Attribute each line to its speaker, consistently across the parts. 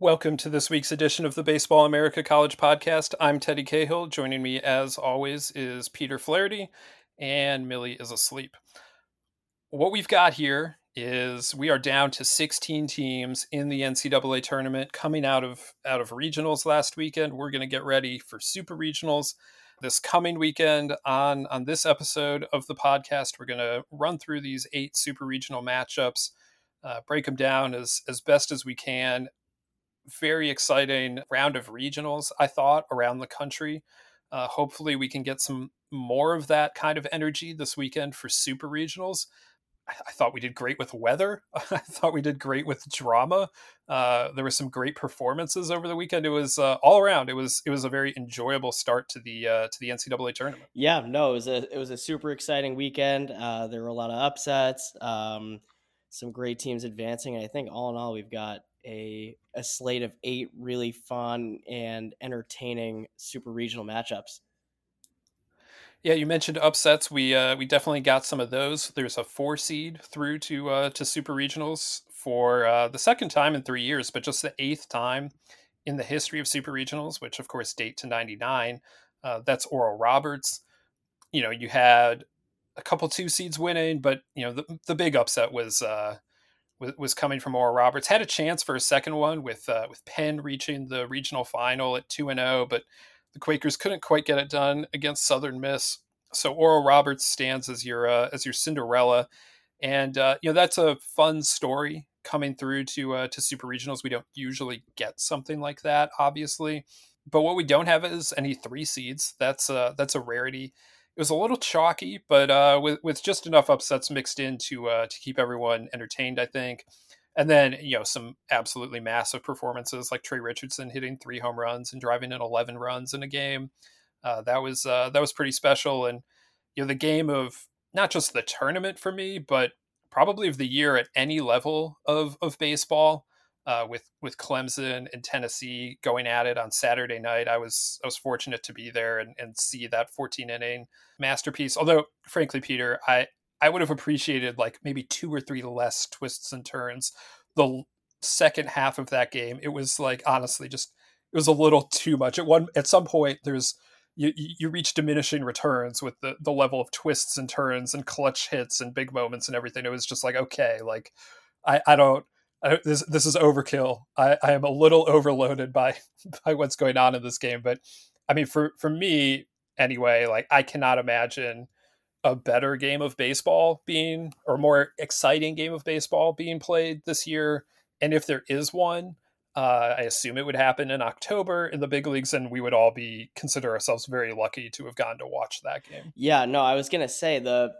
Speaker 1: Welcome to this week's edition of the Baseball America College Podcast. I'm Teddy Cahill. Joining me, as always, is Peter Flaherty, and Millie is asleep. What we've got here is we are down to 16 teams in the NCAA tournament coming out of out of regionals last weekend. We're going to get ready for super regionals this coming weekend. On on this episode of the podcast, we're going to run through these eight super regional matchups. Uh, break them down as as best as we can very exciting round of regionals, I thought, around the country. Uh, hopefully, we can get some more of that kind of energy this weekend for super regionals. I, thought we did great with weather. I thought we did great with drama. Uh, there were some great performances over the weekend. It was uh, all around. It was it was a very enjoyable start to the uh, to the NCAA tournament.
Speaker 2: Yeah, no, it was a it was a super exciting weekend. Uh, there were a lot of upsets. Um, some great teams advancing. I think all in all, we've got a a slate of eight really fun and entertaining super regional matchups.
Speaker 1: Yeah, you mentioned upsets. We uh, we definitely got some of those. There's a four seed through to uh, to super regionals for uh, the second time in three years, but just the eighth time in the history of super regionals, which of course date to '99. Uh, that's Oral Roberts. You know, you had a couple two seeds winning, but you know the the big upset was was, coming from Oral Roberts. Had a chance for a second one with uh, with Penn reaching the regional final at two and zero, oh, but the Quakers couldn't quite get it done against Southern Miss. So Oral Roberts stands as your uh, as your Cinderella, and uh, you know that's a fun story coming through to uh, to super regionals. We don't usually get something like that, obviously, but what we don't have is any three seeds. That's uh, that's a rarity it was a little chalky, but uh, with with just enough upsets mixed in to uh, to keep everyone entertained, I think. And then you know some absolutely massive performances like Trey Richardson hitting three home runs and driving in eleven runs in a game. Uh, that was uh, that was pretty special, and you know the game of not just the tournament for me, but probably of the year at any level of of baseball uh, with with Clemson and Tennessee going at it on Saturday night. I was I was fortunate to be there and, and see that 14 inning masterpiece. Although, frankly, Peter, I I would have appreciated like maybe two or three less twists and turns. The second half of that game, it was like honestly just it was a little too much. At one at some point, there's you you reach diminishing returns with the the level of twists and turns and clutch hits and big moments and everything. It was just like okay, like I I don't This this is overkill. I, I am a little overloaded by by what's going on in this game, but I mean, for for me anyway, like I cannot imagine a better game of baseball being or more exciting game of baseball being played this year. And if there is one, uh, I assume it would happen in October in the big leagues, and we would all be consider ourselves very lucky to have gotten to watch that game.
Speaker 2: Yeah, no, I was gonna say the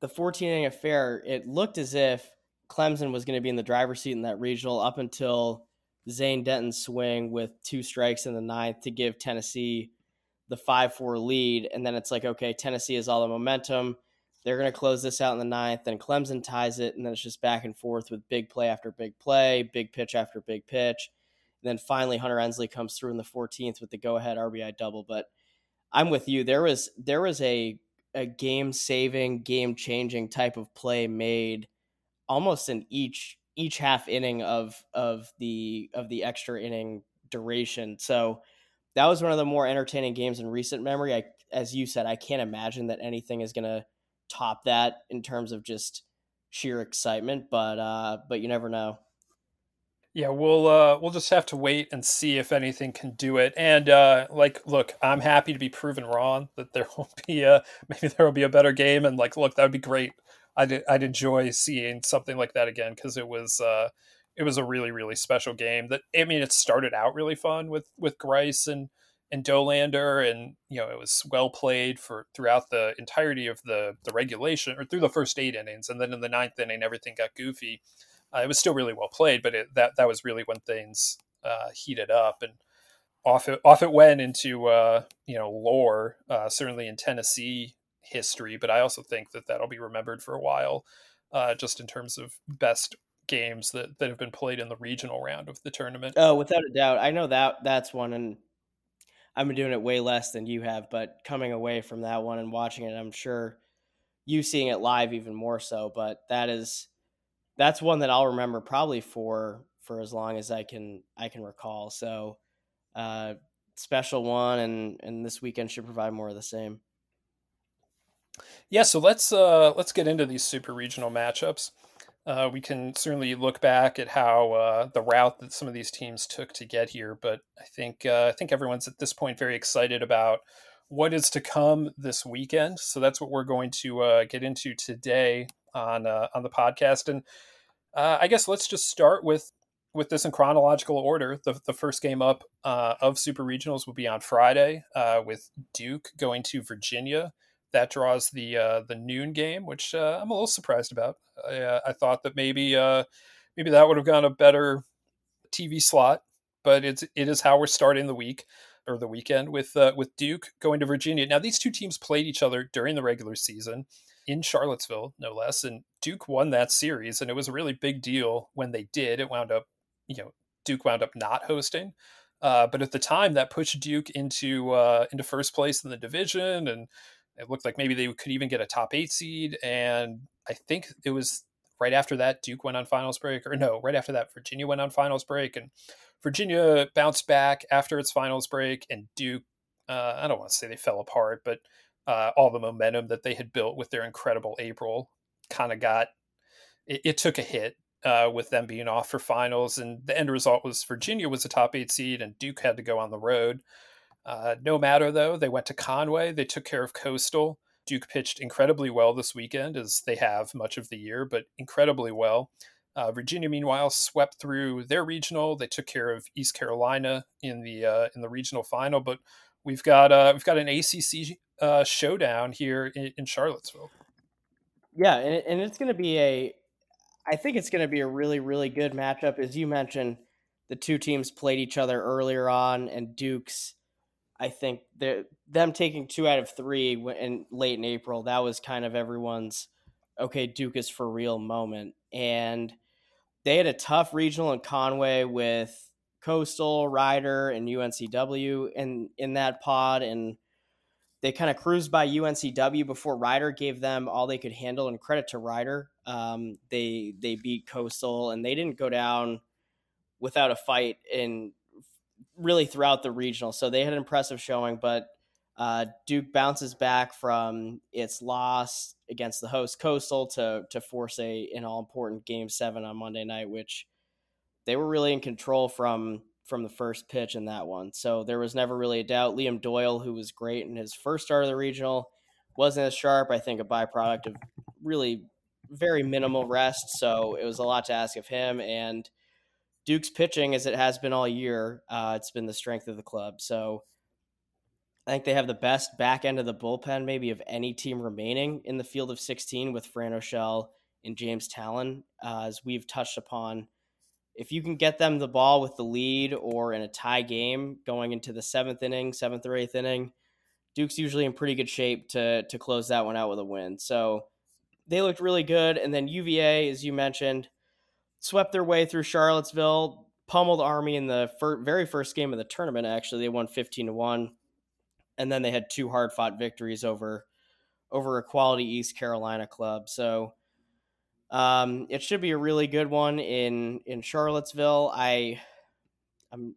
Speaker 2: the 14 inning affair. It looked as if Clemson was going to be in the driver's seat in that regional up until Zane Denton swing with two strikes in the ninth to give Tennessee the 5 4 lead. And then it's like, okay, Tennessee has all the momentum. They're going to close this out in the ninth. Then Clemson ties it. And then it's just back and forth with big play after big play, big pitch after big pitch. And then finally, Hunter Ensley comes through in the 14th with the go ahead RBI double. But I'm with you. There was there was a a game saving, game changing type of play made almost in each each half inning of of the of the extra inning duration. So that was one of the more entertaining games in recent memory. I, as you said, I can't imagine that anything is going to top that in terms of just sheer excitement. But uh, but you never know.
Speaker 1: Yeah, we'll uh, we'll just have to wait and see if anything can do it. And uh, like, look, I'm happy to be proven wrong that there will be a maybe there will be a better game. And like, look, that would be great I'd I'd enjoy seeing something like that again because it was uh, it was a really really special game. That I mean, it started out really fun with with Grice and and Dollander, and you know it was well played for throughout the entirety of the the regulation or through the first eight innings, and then in the ninth inning everything got goofy. Uh, it was still really well played, but it, that that was really when things uh, heated up and off it off it went into uh, you know lore, uh, certainly in Tennessee history, but I also think that that'll be remembered for a while, uh, just in terms of best games that, that have been played in the regional round of the tournament.
Speaker 2: Oh, without a doubt, I know that that's one, and I've been doing it way less than you have, but coming away from that one and watching it, I'm sure you seeing it live even more so. But that is that's one that I'll remember probably for for as long as I can I can recall. So uh, special one, and and this weekend should provide more of the same.
Speaker 1: Yeah, so let's uh, let's get into these super regional matchups. Uh, we can certainly look back at how uh, the route that some of these teams took to get here, but I think uh, I think everyone's at this point very excited about what is to come this weekend. So that's what we're going to uh, get into today on uh, on the podcast. And I guess let's just start with with this in chronological order. The the first game up of Super Regionals will be on Friday with Duke going to Virginia that draws the uh, the noon game, which uh, I'm a little surprised about. I, uh, I thought that maybe uh, maybe that would have gone a better TV slot, but it's it is how we're starting the week or the weekend with uh, with Duke going to Virginia. Now these two teams played each other during the regular season in Charlottesville, no less, and Duke won that series, and it was a really big deal when they did. It wound up, you know, Duke wound up not hosting. Uh, but at the time, that pushed Duke into into first place in the division, and it looked like maybe they could even get a top eight seed. And I think it was right after that Duke went on finals break, or no, right after that Virginia went on finals break, and Virginia bounced back after its finals break, and Duke. Uh, I don't want to say they fell apart, but uh, all the momentum that they had built with their incredible April kind of got it, it, took a hit uh, with them being off for finals, and the end result was Virginia was a top eight seed, and Duke had to go on the road. Uh, no matter though, they went to Conway. They took care of Coastal. Duke pitched incredibly well this weekend, as they have much of the year, but incredibly well. Uh, Virginia, meanwhile, swept through their regional. They took care of East Carolina in the uh, in the regional final. But we've got uh, we've got an ACC uh, showdown here in, in, Charlottesville.
Speaker 2: Yeah, and, and it's going to be a. I think it's going to be a really really good matchup, as you mentioned. The two teams played each other earlier on, and Duke's I think them taking two out of three in late in April, that was kind of everyone's okay. Duke is for real moment, and they had a tough regional in Conway with Coastal, Rider, and UNCW in in that pod, and they kind of cruised by UNCW before Rider gave them all they could handle. And credit to Rider, um, they they beat Coastal, and they didn't go down without a fight in really throughout the regional. So they had an impressive showing, but uh, Duke bounces back from its loss against the host Coastal to to force a an all important game seven on Monday night, which they were really in control from from the first pitch in that one. So there was never really a doubt. Liam Doyle, who was great in his first start of the regional, wasn't as sharp. I think a byproduct of really very minimal rest. So it was a lot to ask of him and Duke's pitching, as it has been all year, uh, it's been the strength of the club. So I think they have the best back end of the bullpen, maybe of any team remaining in the field of 16 with Fran O'Shell and James Tallon. Uh, as we've touched upon, if you can get them the ball with the lead or in a tie game going into the seventh inning, seventh or eighth inning, Duke's usually in pretty good shape to to close that one out with a win. So they looked really good. And then UVA, as you mentioned, swept their way through Charlottesville, pummeled Army in the fir- very first game of the tournament. Actually, they won fifteen to one, and then they had two hard fought victories over over a quality East Carolina club. So um, it should be a really good one in in Charlottesville. I I'm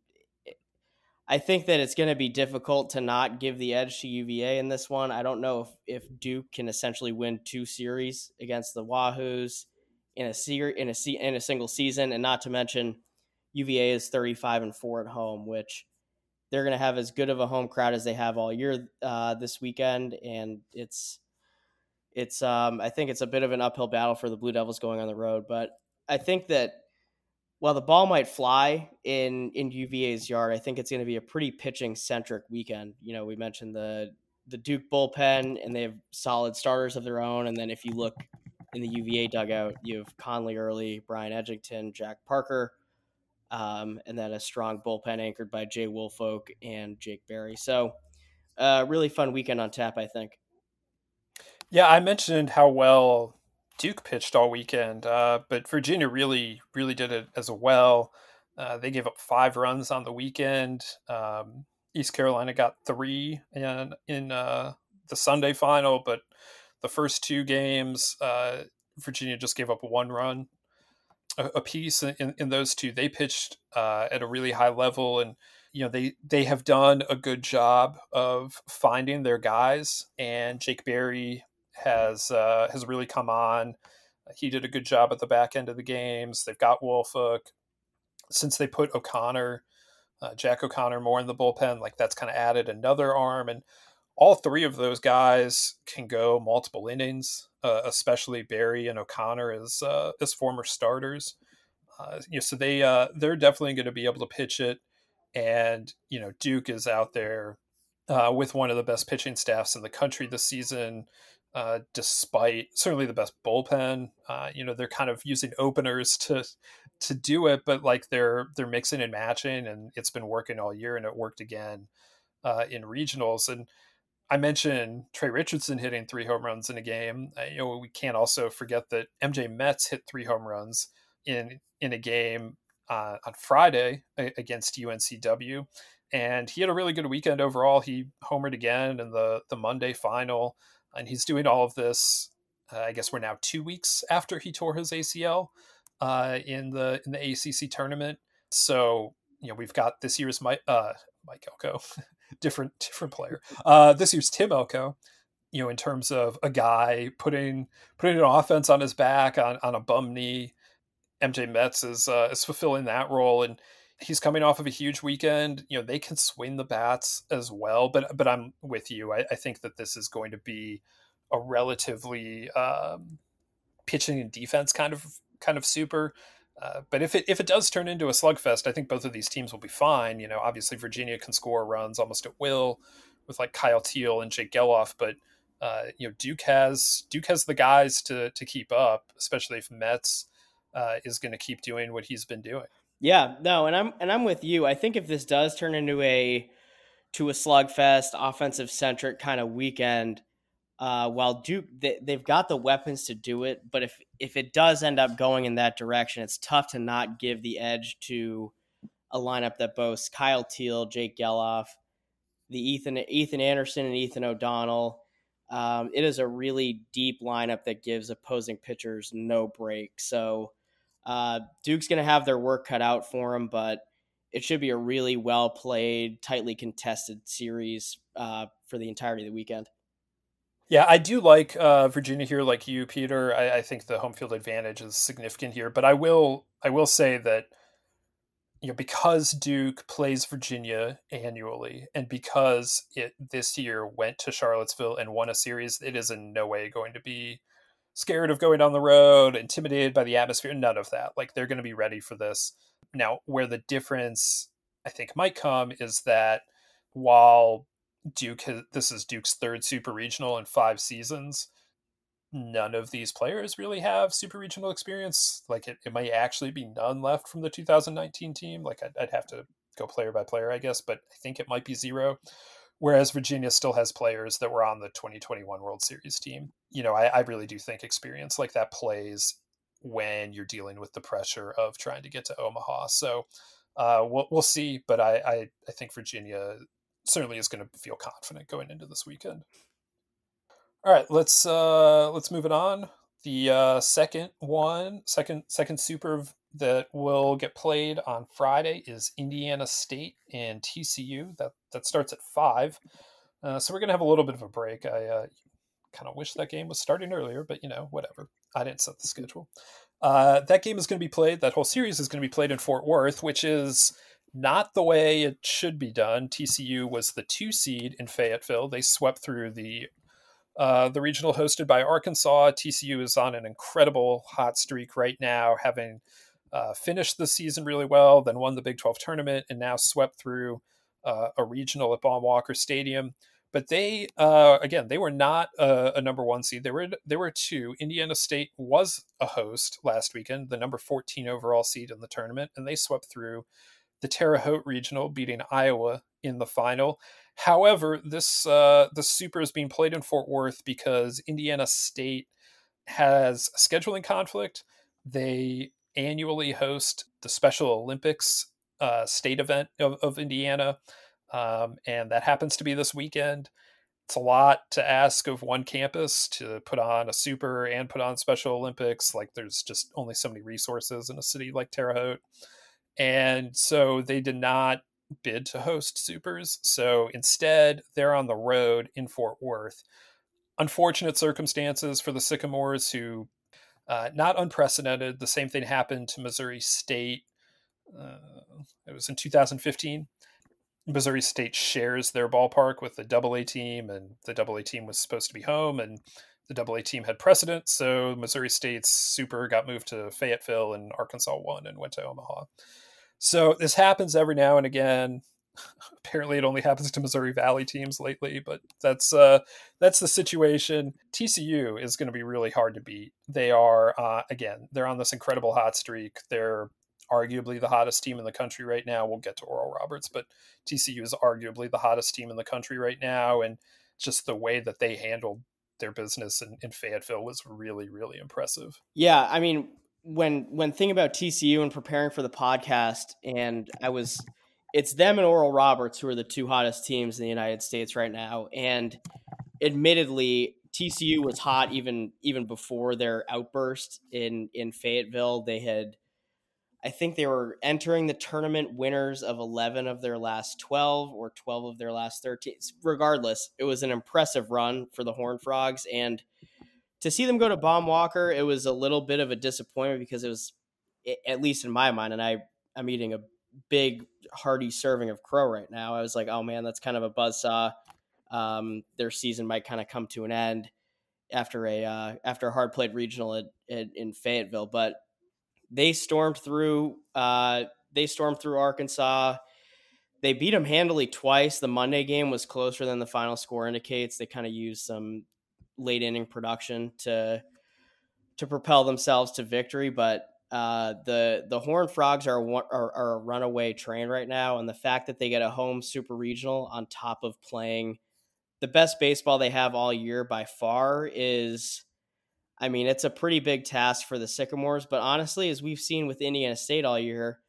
Speaker 2: I think that it's going to be difficult to not give the edge to UVA in this one. I don't know if, if Duke can essentially win two series against the Wahoos in a se- in a se- in a single season, and not to mention UVA is 35 and four at home, which they're going to have as good of a home crowd as they have all year uh, this weekend, and it's it's um, I think it's a bit of an uphill battle for the Blue Devils going on the road, but I think that while the ball might fly in in UVA's yard. I think it's going to be a pretty pitching centric weekend. You know, we mentioned the the Duke bullpen, and they have solid starters of their own. And then if you look in the UVA dugout, you have Connelly Early, Brian Edgington, Jack Parker, um, and then a strong bullpen anchored by Jay Woolfolk and Jake Berry. So, uh, really fun weekend on tap, I think.
Speaker 1: Yeah, I mentioned how well Duke pitched all weekend, uh, but Virginia really, really did it as well. Uh, they gave up five runs on the weekend. Um, East Carolina got three in in uh, the Sunday final, but the first two games, uh, Virginia just gave up one run a, a piece in, in those two. They pitched uh, at a really high level, and you know they they have done a good job of finding their guys. And Jake Berry has uh, has really come on. He did a good job at the back end of the games. They've got Woolfolk. Since they put O'Connor, uh, Jack O'Connor more in the bullpen, like that's kind of added another arm. And all three of those guys can go multiple innings, uh, especially Berry and O'Connor as uh, as former starters. Uh, you know, so they uh, they're definitely going to be able to pitch it. And you know, Duke is out there uh, with one of the best pitching staffs in the country this season uh, despite certainly the best bullpen. You know, they're kind of using openers to to do it, but like they're they're mixing and matching, and it's been working all year, and it worked again in regionals. And I mentioned Trey Richardson hitting three home runs in a game. Uh, you know, we can't also forget that MJ Metz hit three home runs in in a game uh, on Friday against UNCW. And he had a really good weekend overall. He homered again in the the Monday final and he's doing all of this. Uh, I guess we're now two weeks after he tore his ACL uh, in the in the ACC tournament. So you know we've got this year's Mike uh, Mike Elko, different different player. Uh, this year's Tim Elko. You know, in terms of a guy putting putting an offense on his back on, on a bum knee, MJ Metz is uh, is fulfilling that role, and he's coming off of a huge weekend. You know, they can swing the bats as well, but but I'm with you. I, I think that this is going to be a relatively um, pitching and defense kind of kind of super. Uh, but if it if it does turn into a slugfest, I think both of these teams will be fine. You know, obviously Virginia can score runs almost at will with like Kyle Teel and Jake Gelof, but uh, you know Duke has Duke has the guys to to keep up, especially if Metz uh, is going to keep doing what he's been doing.
Speaker 2: Yeah, no, and I'm and I'm with you. I think if this does turn into a to a slugfest, offensive centric kind of weekend, uh, while Duke they, they've got the weapons to do it, but if if it does end up going in that direction, it's tough to not give the edge to a lineup that boasts Kyle Teel, Jake Gelof, the Ethan Ethan Anderson, and Ethan O'Donnell. Um, it is a really deep lineup that gives opposing pitchers no break. So uh, Duke's going to have their work cut out for them, but it should be a really well played, tightly contested series uh, for the entirety of the weekend.
Speaker 1: Yeah, I do like uh, Virginia here, like you, Peter. I, I, think the home field advantage is significant here, but I will I will say that you know because Duke plays Virginia annually, and because it this year went to Charlottesville and won a series, it is in no way going to be scared of going down the road, intimidated by the atmosphere. None of that. Like they're going to be ready for this. Now, where the difference I think might come is that while Duke has, this is Duke's third super regional in five seasons, none of these players really have super regional experience. Like it, it might actually be none left from the 2019 team. Like I'd, I'd have to go player by player, I guess, but I think it might be zero whereas Virginia still has players that were on the 2021 World Series team. You know, I, I, really do think experience like that plays when you're dealing with the pressure of trying to get to Omaha. So uh, we'll, we'll see, but I, I, I think Virginia certainly is going to feel confident going into this weekend. All right, let's uh, let's move it on. The uh, second one, second second super that will get played on Friday is Indiana State and TCU. That that starts at five. Uh, so we're gonna have a little bit of a break. I uh, kind of wish that game was starting earlier, but you know, whatever. I didn't set the schedule. Uh, that game is going to be played. That whole series is going to be played in Fort Worth, which is not the way it should be done. TCU was the two seed in Fayetteville. They swept through the uh, the regional hosted by Arkansas. TCU is on an incredible hot streak right now, having uh, finished the season really well, then won the Big 12 tournament, and now swept through uh, a regional at Baum Walker Stadium. But they, uh, again, they were not a, a, number one seed. They were they were two. Indiana State was a host last weekend, the number 14 overall seed in the tournament, and they swept through the Terre Haute Regional, beating Iowa in the final. However, this uh, the Super is being played in Fort Worth because Indiana State has a scheduling conflict. They annually host the Special Olympics uh, state event of, of Indiana, um, and that happens to be this weekend. It's a lot to ask of one campus to put on a super and put on Special Olympics. Like, there's just only so many resources in a city like Terre Haute. And so they did not bid to host supers. So instead, they're on the road in Fort Worth. Unfortunate circumstances for the Sycamores, who uh, not unprecedented. The same thing happened to Missouri State. Uh, it was in 2015. Missouri State shares their ballpark with the Double A team, and the Double A team was supposed to be home, and the Double A team had precedent. So Missouri State's Super got moved to Fayetteville, and Arkansas won and went to Omaha. So this happens every now and again. Apparently, it only happens to Missouri Valley teams lately, but that's uh, that's the situation. TCU is going to be really hard to beat. They are uh, again, they're on this incredible hot streak. They're arguably the hottest team in the country right now. We'll get to Oral Roberts, but TCU is arguably the hottest team in the country right now, and just the way that they handled their business in, in Fayetteville was really, really impressive.
Speaker 2: Yeah, I mean, when when thinking about TCU and preparing for the podcast, and I was, it's them and Oral Roberts who are the two hottest teams in the United States right now, and admittedly, TCU was hot even even before their outburst in in Fayetteville. They had, I think, they were entering the tournament winners of eleven of their last twelve or twelve of their last thirteen. Regardless, it was an impressive run for the Horn Frogs and to see them go to Baum Walker, it was a little bit of a disappointment because it was, at least in my mind, and I I'm eating a big hearty serving of crow right now. I was like, oh man, that's kind of a buzzsaw. Um, their season might kind of come to an end after a uh, after a hard played regional at, at, in Fayetteville, but they stormed through. Uh, they stormed through Arkansas. They beat them handily twice. The Monday game was closer than the final score indicates. They kind of used some late inning production to to propel themselves to victory. But uh, the the Horn Frogs are, are, are a runaway train right now, and the fact that they get a home super regional on top of playing the best baseball they have all year by far is. I mean, it's a pretty big task for the Sycamores, but honestly, as we've seen with Indiana State all year,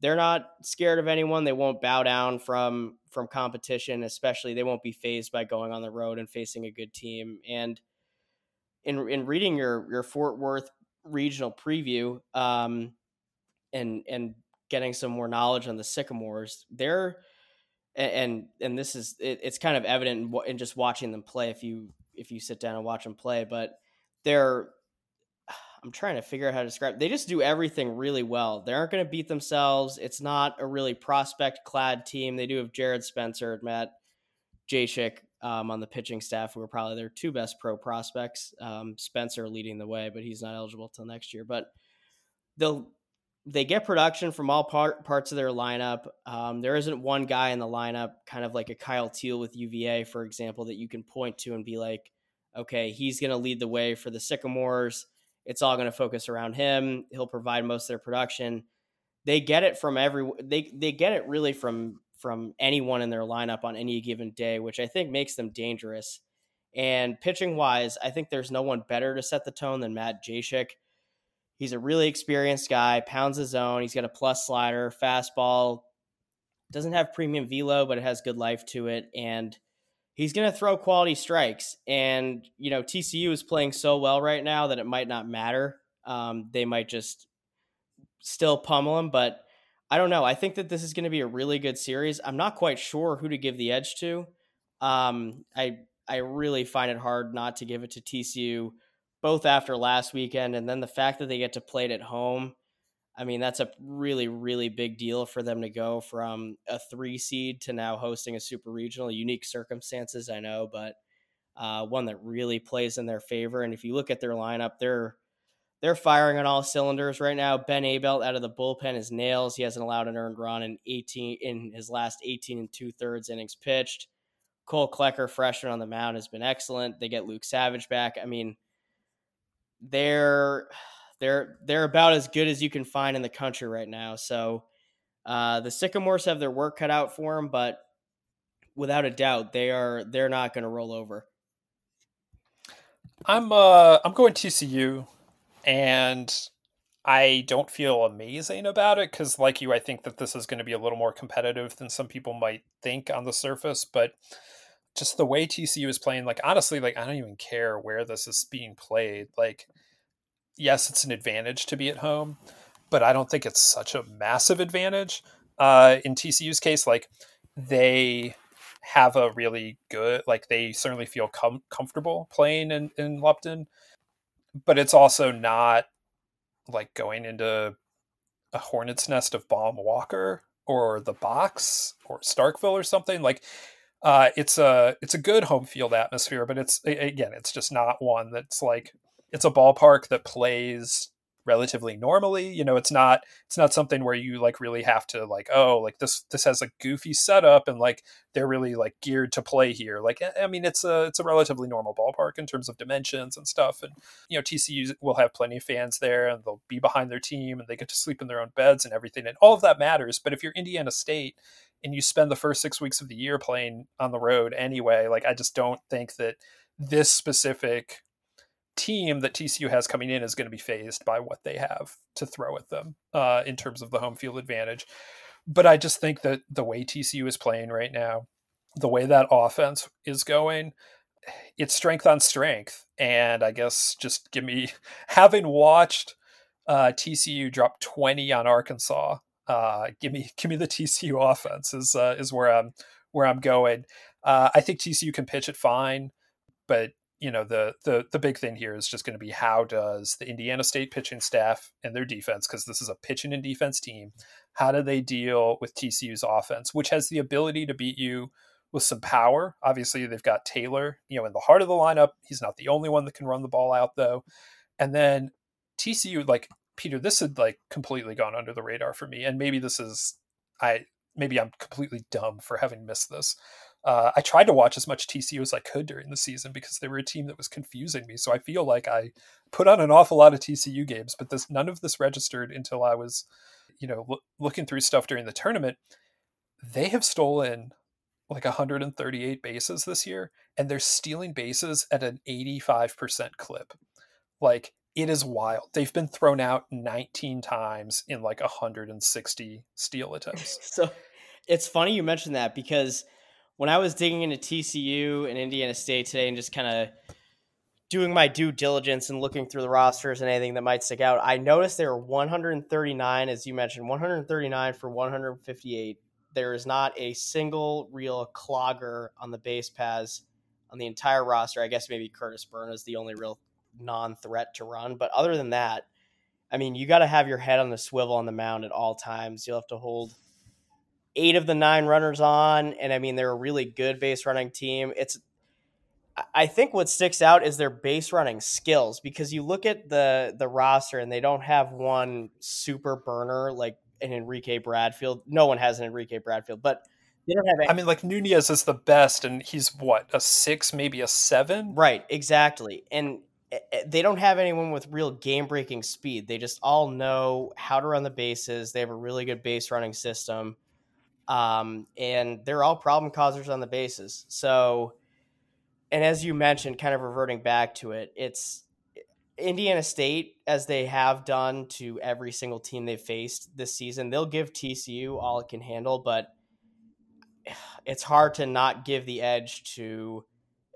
Speaker 2: they're not scared of anyone. They won't bow down from from competition, especially they won't be phased by going on the road and facing a good team. And in in reading your your Fort Worth regional preview, um, and and getting some more knowledge on the Sycamores, they're and and this is it, it's kind of evident in, in just watching them play if you if you sit down and watch them play, but they're I'm trying to figure out how to describe. They just do everything really well. They aren't going to beat themselves. It's not a really prospect clad team. They do have Jared Spencer, and Matt Jachec um, on the pitching staff, who are probably their two best pro prospects. Um, Spencer leading the way, but he's not eligible till next year. But they'll they get production from all part, parts of their lineup. Um, there isn't one guy in the lineup, kind of like a Kyle Teel with UVA, for example, that you can point to and be like, okay, he's going to lead the way for the Sycamores it's all going to focus around him. He'll provide most of their production. They get it from every they they get it really from from anyone in their lineup on any given day, which I think makes them dangerous. And pitching wise, I think there's no one better to set the tone than Matt Jachec. He's a really experienced guy, pounds his own. He's got a plus slider, fastball, doesn't have premium velo, but it has good life to it. And he's going to throw quality strikes. And, you know, TCU is playing so well right now that it might not matter. Um, they might just still pummel him, but I don't know. I think that this is going to be a really good series. I'm not quite sure who to give the edge to. Um, I I really find it hard not to give it to TCU, both after last weekend and then the fact that they get to play it at home. I mean, that's a really, really big deal for them to go from a three seed to now hosting a super regional. Unique circumstances, I know, but uh, one that really plays in their favor. And if you look at their lineup, they're they're firing on all cylinders right now. Ben Abeldt out of the bullpen is nails. He hasn't allowed an earned run in 18 in his last 18 and two thirds innings pitched. Cole Klecker, freshman on the mound, has been excellent. They get Luke Savage back. I mean, they're they're they're about as good as you can find in the country right now. So uh, the Sycamores have their work cut out for them, but without a doubt, they are they're not going to roll over.
Speaker 1: I'm uh I'm going TCU and I don't feel amazing about it because, like you, I think that this is going to be a little more competitive than some people might think on the surface. But just the way TCU is playing, like honestly, like I don't even care where this is being played. Like, yes, it's an advantage to be at home, but I don't think it's such a massive advantage. Uh, in TCU's case, like they have a really good, like they certainly feel com- comfortable playing in in Lupton but it's also not like going into a hornet's nest of Baum Walker or the box or Starkville or something like uh, it's a it's a good home field atmosphere, but it's again it's just not one that's like it's a ballpark that plays relatively normally you know it's not it's not something where you like really have to like oh like this this has a goofy setup and like they're really like geared to play here. Like eh, i mean it's a it's a relatively normal ballpark in terms of dimensions and stuff and you know tcu will have plenty of fans there and they'll be behind their team and they get to sleep in their own beds and everything and all of that matters but if you're indiana state and you spend the first six weeks of the year playing on the road anyway like i just don't think that this specific team that TCU has coming in is going to be phased by what they have to throw at them uh, in terms of the home field advantage. But I just think that the way TCU is playing right now, the way that offense is going, it's strength on strength. And I guess just give me, having watched uh, TCU drop 20 on Arkansas, uh, give me give me the TCU offense is uh, is where I'm where I'm going. Uh, I think TCU can pitch it fine, but you know the the the big thing here is just going to be how does the Indiana State pitching staff and their defense because this is a pitching and defense team how do they deal with TCU's offense which has the ability to beat you with some power. Obviously they've got Taylor you know in the heart of the lineup. He's not the only one that can run the ball out though. And then TCU like Peter this had like completely gone under the radar for me and maybe this is I maybe I'm completely dumb for having missed this uh, I tried to watch as much TCU as I could during the season because they were a team that was confusing me. So I feel like I put on an awful lot of TCU games, but this none of this registered until I was, you know, lo- looking through stuff during the tournament. They have stolen like 138 bases this year, and they're stealing bases at an 85% clip. Like it is wild. They've been thrown out 19 times in like 160 steal attempts.
Speaker 2: so it's funny you mentioned that because when I was digging into TCU and Indiana State today and just kind of doing my due diligence and looking through the rosters and anything that might stick out, I noticed there were 139, as you mentioned, 139 for 158. There is not a single real clogger on the base paths on the entire roster. I guess maybe Kurtis Byrne is the only real non threat to run. But other than that, I mean, you got to have your head on the swivel on the mound at all times. You'll have to hold eight of the nine runners on, and I mean they're a really good base running team. It's I think what sticks out is their base running skills because you look at the the roster and they don't have one super burner like an Enrique Bradfield. No one has an Enrique Bradfield, but they don't have.
Speaker 1: Any- I mean, like Nunez is the best, and he's what a six, maybe a seven.
Speaker 2: Right, exactly, and eh, eh, they don't have anyone with real game breaking speed. They just all know how to run the bases. They have a really good base running system. Um, and they're all problem causers on the bases. So, and as you mentioned, kind of reverting back to it, it's Indiana State, as they have done to every single team they've faced this season, they'll give TCU all it can handle, but it's hard to not give the edge to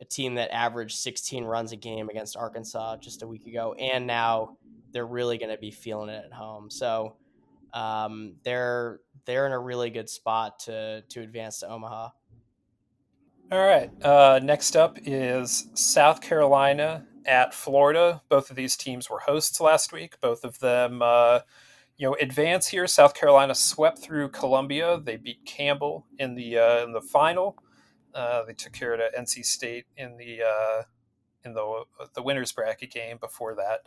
Speaker 2: a team that averaged 16 runs a game against Arkansas just a week ago. And now they're really going to be feeling it at home. So, um, they're they're in a really good spot to to advance to Omaha.
Speaker 1: All right. Uh, next up is South Carolina at Florida. Both of these teams were hosts last week. Both of them, uh, you know, advance here. South Carolina swept through Columbia. They beat Campbell in the uh, in the final. Uh, they took care of NC State in the uh, in the the winners bracket game before that.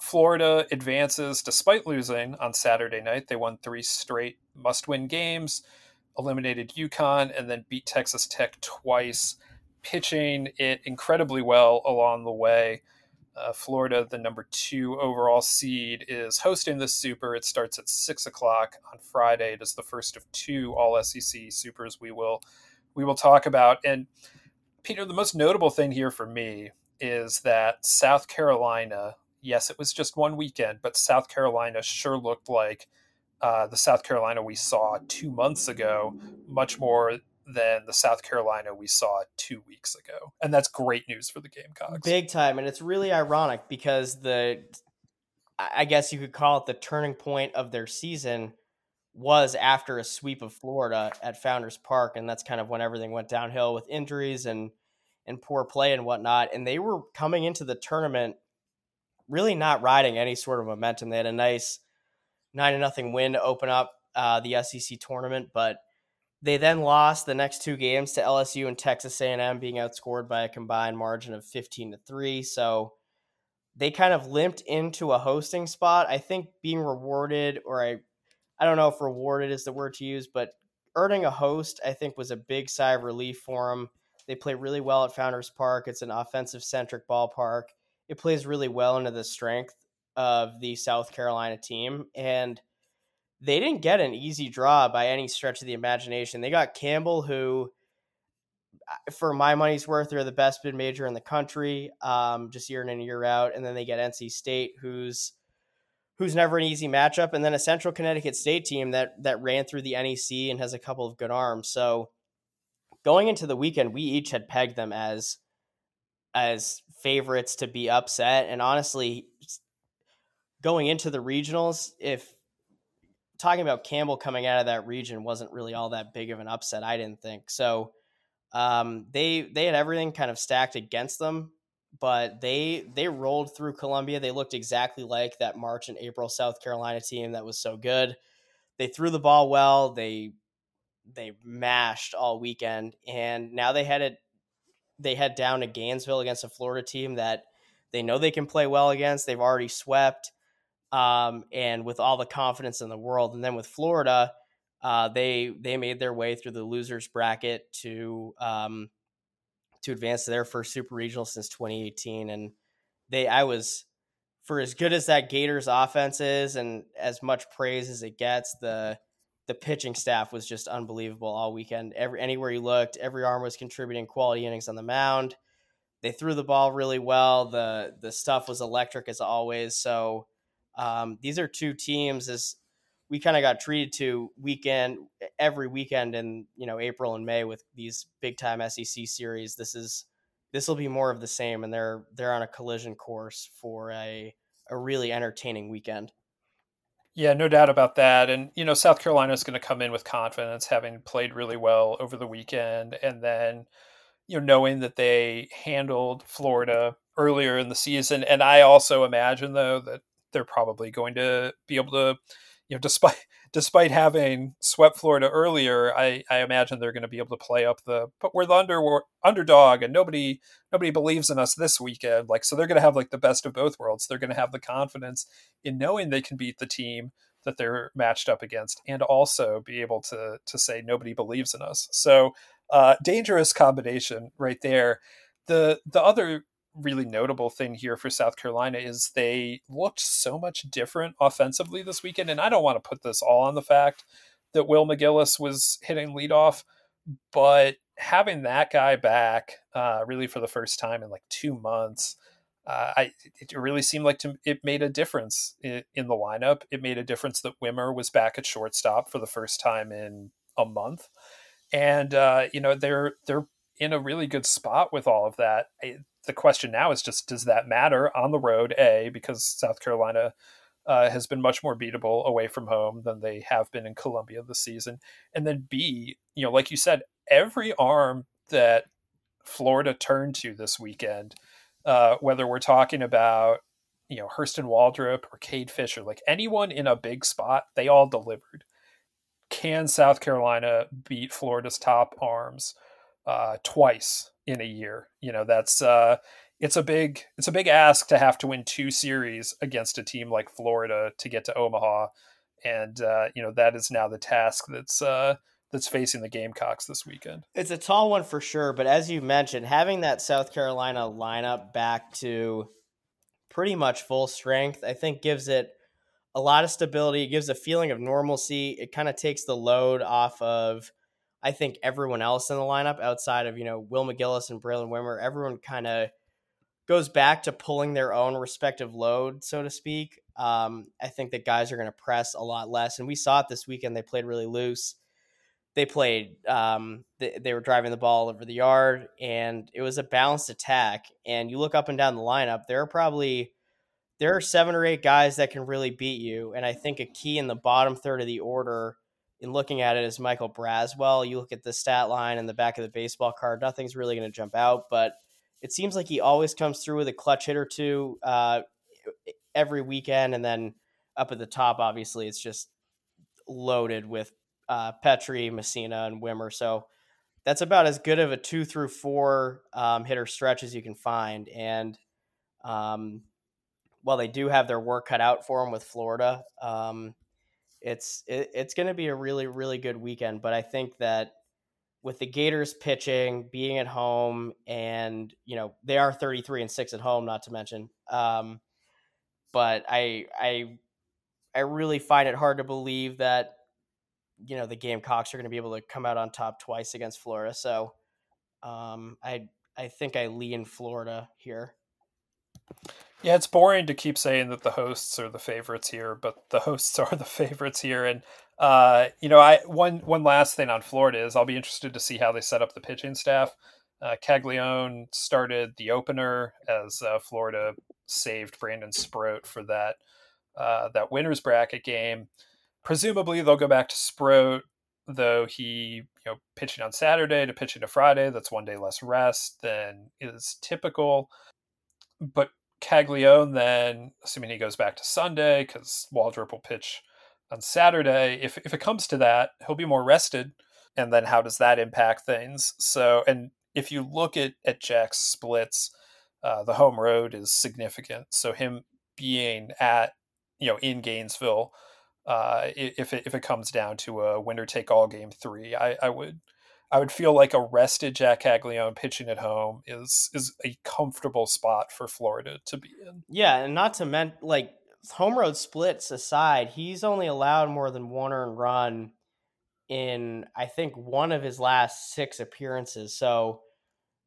Speaker 1: Florida advances despite losing on Saturday night. They won three straight must-win games, eliminated UConn, and then beat Texas Tech twice, pitching it incredibly well along the way. Uh, Florida, the number two overall seed, is hosting this Super. It starts at six o'clock on Friday. It is the first of two All SEC Supers we will we will talk about. And Peter, the most notable thing here for me is that South Carolina. Yes, it was just one weekend, but South Carolina sure looked like uh, the South Carolina we saw two months ago, much more than the South Carolina we saw two weeks ago. And that's great news for the Gamecocks.
Speaker 2: Big time. And it's really ironic because the, I guess you could call it the turning point of their season was after a sweep of Florida at Founders Park. And that's kind of when everything went downhill with injuries and, and poor play and whatnot. And they were coming into the tournament really not riding any sort of momentum. They had a nice nine to nothing win to open up uh, the SEC tournament, but they then lost the next two games to LSU and Texas A&M, being outscored by a combined margin of 15 to three. So they kind of limped into a hosting spot. I think being rewarded, or I, I don't know if rewarded is the word to use, but earning a host, I think, was a big sigh of relief for them. They play really well at Founders Park. It's an offensive centric ballpark. It plays really well into the strength of the South Carolina team. And they didn't get an easy draw by any stretch of the imagination. They got Campbell, who, for my money's worth, they're the best bid major in the country, um, just year in and year out. And then they get NC State, who's who's never an easy matchup, and then a Central Connecticut State team that that ran through the NEC and has a couple of good arms. So going into the weekend, we each had pegged them as as favorites to be upset, and honestly, going into the regionals, if talking about Campbell coming out of that region wasn't really all that big of an upset. I didn't think so. Um, they they had everything kind of stacked against them, but they they rolled through Columbia. They looked exactly like that March and April South Carolina team that was so good. They threw the ball well. They they mashed all weekend, and now they headed they head down to Gainesville against a Florida team that they know they can play well against. They've already swept um, and with all the confidence in the world. And then with Florida, uh, they they made their way through the losers bracket to um, to advance to their first super regional since 2018. And they, I was for as good as that Gators offense is, and as much praise as it gets, the the pitching staff was just unbelievable all weekend. Every anywhere you looked, every arm was contributing quality innings on the mound. They threw the ball really well. the The stuff was electric as always. So um, these are two teams as we kind of got treated to weekend every weekend in you know April and May with these big time SEC series. This is this will be more of the same, and they're they're on a collision course for a a really entertaining weekend.
Speaker 1: Yeah, no doubt about that. And you know, South Carolina is going to come in with confidence, having played really well over the weekend, and then you know knowing that they handled Florida earlier in the season. And I also imagine though that they're probably going to be able to, you know, despite despite having swept Florida earlier, I, I imagine they're going to be able to play up the but we're the under we're underdog and nobody nobody believes in us this weekend. Like so they're going to have like the best of both worlds. They're going to have the confidence in knowing they can beat the team that they're matched up against and also be able to to say nobody believes in us. So uh dangerous combination right there. The the other really notable thing here for South Carolina is they looked so much different offensively this weekend. And I don't want to put this all on the fact that Will McGillis was hitting leadoff, but having that guy back uh, really for the first time in like two months, uh, I it really seemed like to, it made a difference in, in, the lineup. It made a difference that Wimmer was back at shortstop for the first time in a month, and uh, you know they're they're in a really good spot with all of that the question now is just does that matter on the road? A because South Carolina uh, has been much more beatable away from home than they have been in Columbia this season, and then B, you know, like you said, every arm that Florida turned to this weekend, uh, whether we're talking about you know Hurston Waldrep or Cade Fisher, like anyone in a big spot, they all delivered. Can South Carolina beat Florida's top arms uh, twice in a year. You know, that's uh, it's a big it's a big ask to have to win two series against a team like Florida to get to Omaha, and uh, you know that is now the task that's uh, that's facing the Gamecocks this weekend.
Speaker 2: It's a tall one for sure, but as you mentioned, having that South Carolina lineup back to pretty much full strength, I think gives it a lot of stability. It gives a feeling of normalcy. It kind of takes the load off of, I think, everyone else in the lineup outside of, you know, Will McGillis and Braylen Wimmer. Everyone kind of goes back to pulling their own respective load, so to speak. Um, I think that guys are going to press a lot less. And we saw it this weekend. They played really loose. They played, um, they, they were driving the ball over the yard, and it was a balanced attack. And you look up and down the lineup, there are probably there are seven or eight guys that can really beat you. And I think a key in the bottom third of the order in looking at it is Michael Braswell. You look at the stat line in the back of the baseball card, nothing's really going to jump out, but it seems like he always comes through with a clutch hit or two uh, every weekend. And then up at the top, obviously, it's just loaded with uh, Petry, Messina, and Wimmer. So that's about as good of a two through four um, hitter stretch as you can find. And um, while they do have their work cut out for them with Florida, um, it's it, it's going to be a really really good weekend. But I think that with the Gators pitching, being at home, and you know they are thirty three and six at home, not to mention. Um, but I I I really find it hard to believe that you know the Gamecocks are going to be able to come out on top twice against Florida. So um, I I think I lean Florida here.
Speaker 1: Yeah, it's boring to keep saying that the hosts are the favorites here, but the hosts are the favorites here. And uh, you know, I one one last thing on Florida is I'll be interested to see how they set up the pitching staff. Uh, Caglianone started the opener as uh, Florida saved Brandon Sproat for that uh, that winners bracket game. Presumably, they'll go back to Sproat, though he you know pitching on Saturday to pitching to Friday. That's one day less rest than is typical. But Caglianone then, assuming he goes back to Sunday, because Waldrep will pitch on Saturday. If if it comes to that, he'll be more rested. And then how does that impact things? So, and if you look at at Jack's splits, uh, the home road is significant. So him being at you know in Gainesville, uh, if it, if it comes down to a winner take all game three, I, I would I would feel like a rested Jack Caglianone pitching at home is is a comfortable spot for Florida to be in.
Speaker 2: Yeah, and not to mention like home road splits aside, he's only allowed more than one earned run in I think one of his last six appearances. So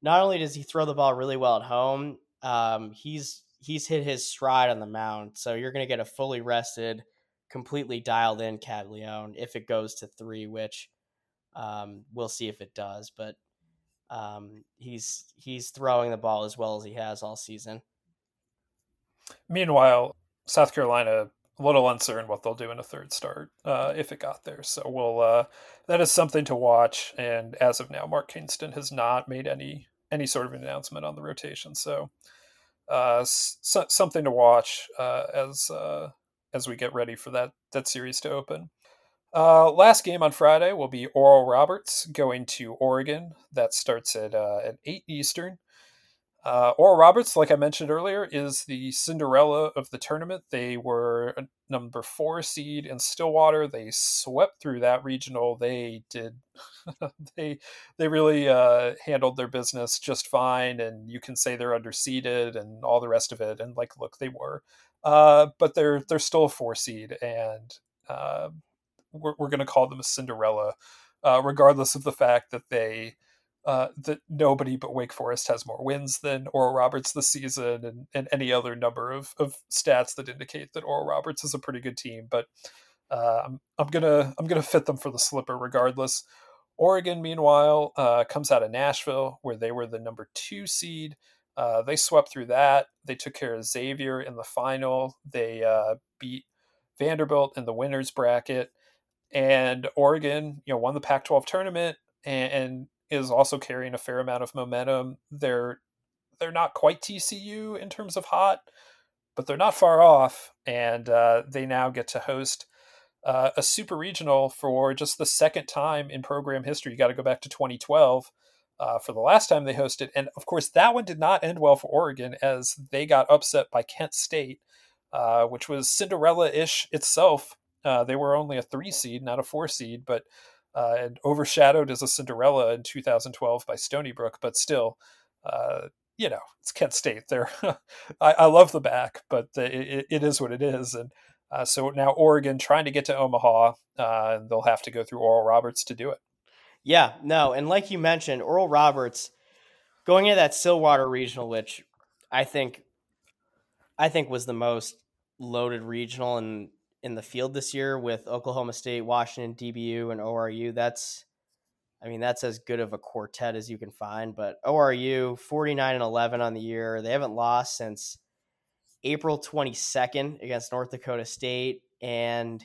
Speaker 2: not only does he throw the ball really well at home, um, he's he's hit his stride on the mound. So you're going to get a fully rested, completely dialed in Caglianone if it goes to three, which um, we'll see if it does, but um, he's he's throwing the ball as well as he has all season.
Speaker 1: Meanwhile, South Carolina a little uncertain what they'll do in a third start uh, if it got there. So we'll uh, that is something to watch. And as of now, Mark Kingston has not made any any sort of announcement on the rotation. So uh, so, something to watch uh, as uh, as we get ready for that that series to open. Uh, last game on Friday will be Oral Roberts going to Oregon. That starts at uh, at eight Eastern. Uh, Oral Roberts, like I mentioned earlier, is the Cinderella of the tournament. They were number four seed in Stillwater. They swept through that regional. They did. they they really uh, handled their business just fine, and you can say they're underseeded and all the rest of it. And like, look, they were, uh, but they're they're still a four seed, and uh, we're, we're going to call them a Cinderella, uh, regardless of the fact that they uh, that nobody but Wake Forest has more wins than Oral Roberts this season, and, and any other number of, of stats that indicate that Oral Roberts is a pretty good team. But uh, I'm I'm gonna I'm gonna fit them for the slipper regardless. Oregon, meanwhile, uh, comes out of Nashville, where they were the number two seed. Uh, they swept through that. They took care of Xavier in the final. They uh, beat Vanderbilt in the winners bracket and Oregon, you know, won the Pac-12 tournament and, and, is also carrying a fair amount of momentum. They're they're not quite TCU in terms of hot, but they're not far off, and uh, they now get to host uh, a super regional for just the second time in program history. You got to go back to 2012. uh, for the last time they hosted. And of course, that one did not end well for Oregon as they got upset by Kent State, uh, which was Cinderella ish itself. Uh, they were only a three seed, not a four seed, but uh, and overshadowed as a Cinderella in 2012 by Stony Brook. But still, uh, you know, it's Kent State. They're I, I, love the back, but the, it, it is what it is. And uh, so now Oregon trying to get to Omaha, and they'll have to go through Oral Roberts to do it.
Speaker 2: Yeah, no, and like you mentioned, Oral Roberts going into that Stillwater regional, which I think I think was the most loaded regional in in the field this year with Oklahoma State, Washington, DBU, and ORU. That's I mean, that's as good of a quartet as you can find. But ORU, 49 and 11 on the year. They haven't lost since April 22nd against North Dakota State. And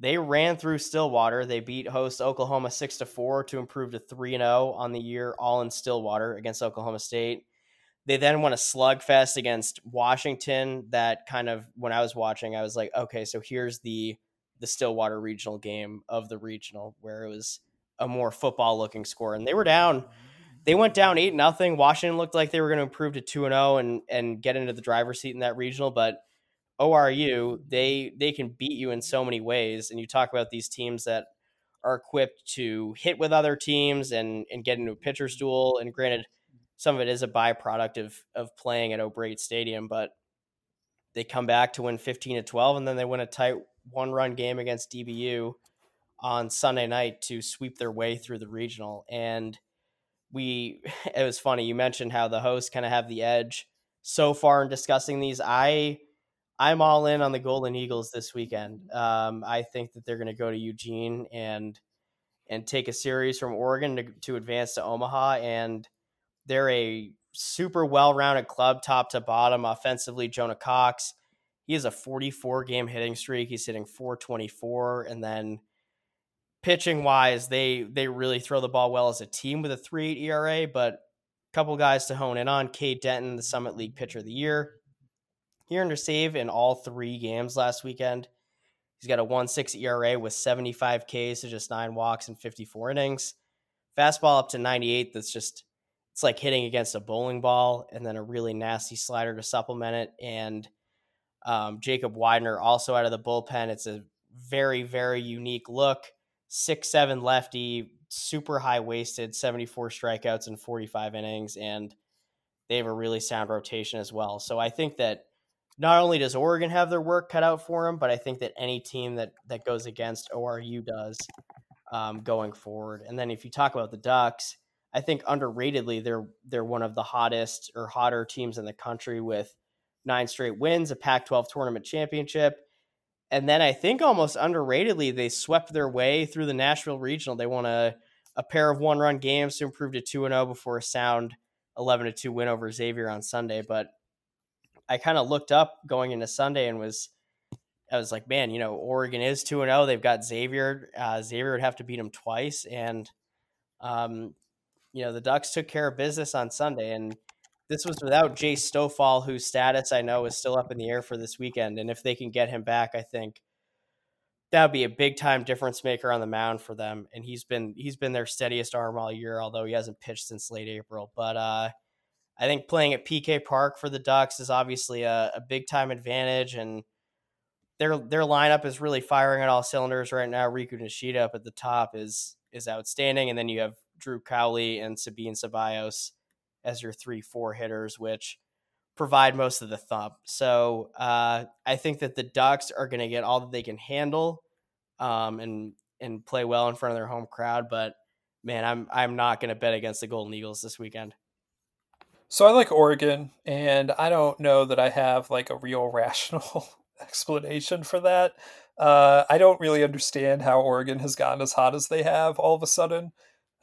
Speaker 2: they ran through Stillwater. They beat host Oklahoma six to four to improve to three and zero oh on the year, all in Stillwater against Oklahoma State. They then won a slugfest against Washington. That kind of when I was watching, I was like, okay, so here's the the Stillwater regional game of the regional where it was a more football looking score, and they were down. They went down eight nothing. Washington looked like they were going to improve to two and zero oh and and get into the driver's seat in that regional, but ORU, they they can beat you in so many ways. And you talk about these teams that are equipped to hit with other teams and and get into a pitcher's duel. And granted, some of it is a byproduct of of playing at O'Brate Stadium, but they come back to win 15 to 12, and then they win a tight one run game against DBU on Sunday night to sweep their way through the regional. And we, it was funny. You mentioned how the hosts kind of have the edge so far in discussing these. I I'm all in on the Golden Eagles this weekend. Um, I think that they're going to go to Eugene and and take a series from Oregon to, to advance to Omaha, and they're a super well-rounded club, top to bottom. Offensively, Jonah Cox, he has a 44 game hitting streak. He's hitting 424, and then pitching wise, they they really throw the ball well as a team with a 3.8 ERA. But a couple guys to hone in on: Cade Denton, the Summit League Pitcher of the Year. He earned a save in all three games last weekend. He's got a 1.6 ERA with 75 Ks, so just nine walks and 54 innings. Fastball up to 98. That's just it's like hitting against a bowling ball, and then a really nasty slider to supplement it. And um, Jacob Widener also out of the bullpen. It's a very very unique look. Six seven lefty, super high waisted, 74 strikeouts in 45 innings, and they have a really sound rotation as well. So I think that not only does Oregon have their work cut out for them, but I think that any team that that goes against ORU does um, going forward. And then if you talk about the Ducks, I think underratedly they're they're one of the hottest or hotter teams in the country with nine straight wins, a Pac-12 tournament championship, and then I think almost underratedly they swept their way through the Nashville Regional. They won a a pair of one-run games to improve to two and zero oh before a sound eleven to two win over Xavier on Sunday, but I kind of looked up going into Sunday and was I was like, man, you know, Oregon is two and zero. Oh. They've got Xavier. Uh, Xavier would have to beat them twice, and um, you know, the Ducks took care of business on Sunday, and this was without Jace Stoffal, whose status I know is still up in the air for this weekend. And if they can get him back, I think that would be a big time difference maker on the mound for them. And he's been he's been their steadiest arm all year, although he hasn't pitched since late April. But uh, I think playing at PK Park for the Ducks is obviously a, a big time advantage, and their their lineup is really firing at all cylinders right now. Riku Nishida up at the top is is outstanding, and then you have Drew Cowley and Sabin Ceballos as your three four hitters, which provide most of the thump. So uh, I think that the Ducks are going to get all that they can handle, um, and and play well in front of their home crowd. But man, I'm I'm not going to bet against the Golden Eagles this weekend.
Speaker 1: So I like Oregon, and I don't know that I have like a real rational explanation for that. Uh, I don't really understand how Oregon has gotten as hot as they have all of a sudden.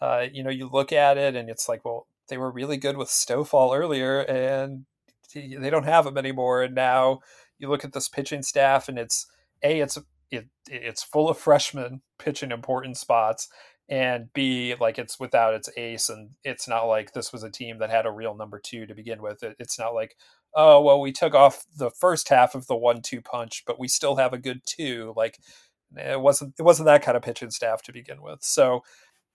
Speaker 1: Uh, you know, you look at it and it's like, well, they were really good with Stoffal earlier, and they don't have him anymore. And now you look at this pitching staff, and it's a it's it, it's full of freshmen pitching important spots, and B, like it's without its ace, and it's not like this was a team that had a real number two to begin with. It, it's not like, oh well, we took off the first half of the one-two punch, but we still have a good two. Like it wasn't it wasn't that kind of pitching staff to begin with. So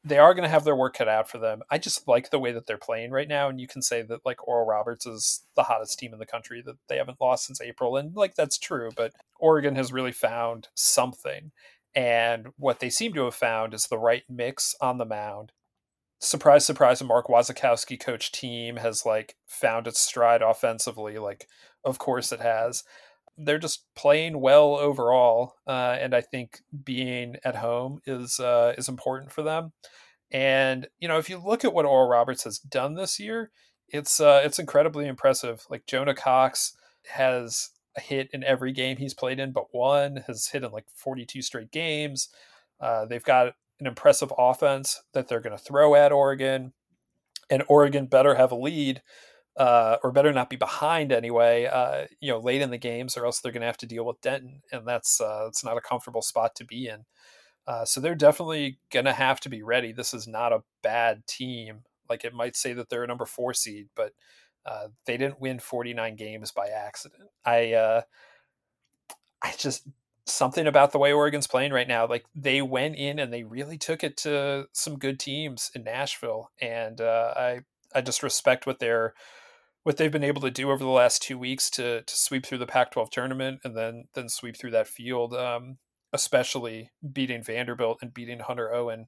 Speaker 1: they are going to have their work cut out for them. I just like the way that they're playing right now, and you can say that like Oral Roberts is the hottest team in the country that they haven't lost since April, and like that's true. But Oregon has really found something, and what they seem to have found is the right mix on the mound. Surprise, surprise! A Mark Wasikowski coach team has like found its stride offensively. Like, of course it has they're just playing well overall, uh, and I think being at home is uh, is important for them. And you know, if you look at what Oral Roberts has done this year, it's uh, it's incredibly impressive. Like Jonah Cox has a hit in every game he's played in, but one has hit in like 42 straight games. Uh, they've got an impressive offense that they're going to throw at Oregon, and Oregon better have a lead uh, or better not be behind anyway, uh, you know, late in the games, or else they're going to have to deal with Denton, and that's uh, it's not a comfortable spot to be in. Uh, so they're definitely going to have to be ready. This is not a bad team. Like it might say that they're a number four seed, but uh, they didn't win 49 games by accident. I, uh, I just something about the way Oregon's playing right now. Like they went in and they really took it to some good teams in Nashville, and uh, I I just respect what they're what they've been able to do over the last two weeks to to sweep through the Pac-12 tournament and then then sweep through that field, um, especially beating Vanderbilt and beating Hunter Owen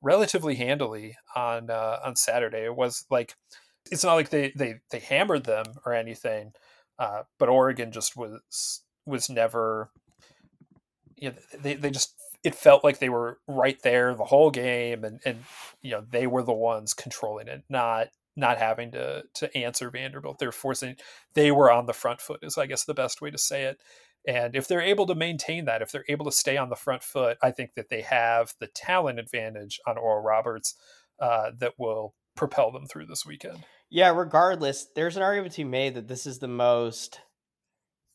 Speaker 1: relatively handily on uh, on Saturday. It was like it's not like they they they hammered them or anything, uh, but Oregon just was was never. You know, they they just it felt like they were right there the whole game, and and you know they were the ones controlling it, not not having to to answer Vanderbilt. They're forcing they were on the front foot is I guess the best way to say it. And if they're able to maintain that, if they're able to stay on the front foot, I think that they have the talent advantage on Oral Roberts uh, that will propel them through this weekend.
Speaker 2: Yeah, regardless, there's an argument to be made that this is the most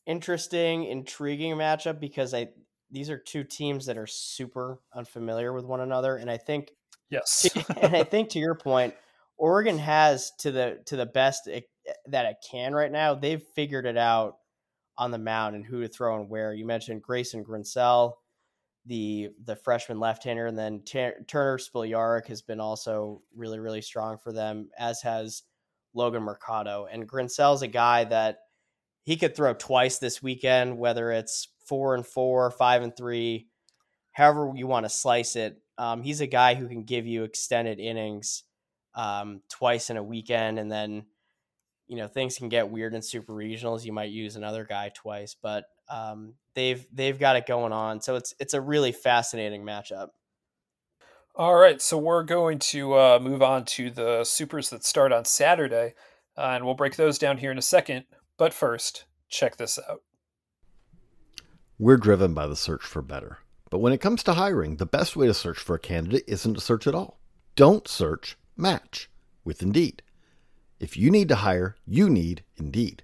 Speaker 2: interesting, intriguing matchup because I these are two teams that are super unfamiliar with one another, and I think
Speaker 1: yes,
Speaker 2: and I think to your point, Oregon has to the to the best it, that it can right now. They've figured it out on the mound and who to throw and where. You mentioned Grayson Grinsell, the the freshman left-hander, and then T- Turner Spoljaric has been also really really strong for them, as has Logan Mercado. And Grinsell's a guy that he could throw twice this weekend, whether it's four and four, five and three, however you want to slice it. Um, he's a guy who can give you extended innings um, twice in a weekend, and then you know things can get weird in super regionals. You might use another guy twice, but um, they've they've got it going on. So it's it's a really fascinating matchup.
Speaker 1: All right, so we're going to uh, move on to the supers that start on Saturday, uh, and we'll break those down here in a second. But first, check this out.
Speaker 3: We're driven by the search for better. But when it comes to hiring, the best way to search for a candidate isn't to search at all. Don't search match with Indeed. If you need to hire, you need Indeed.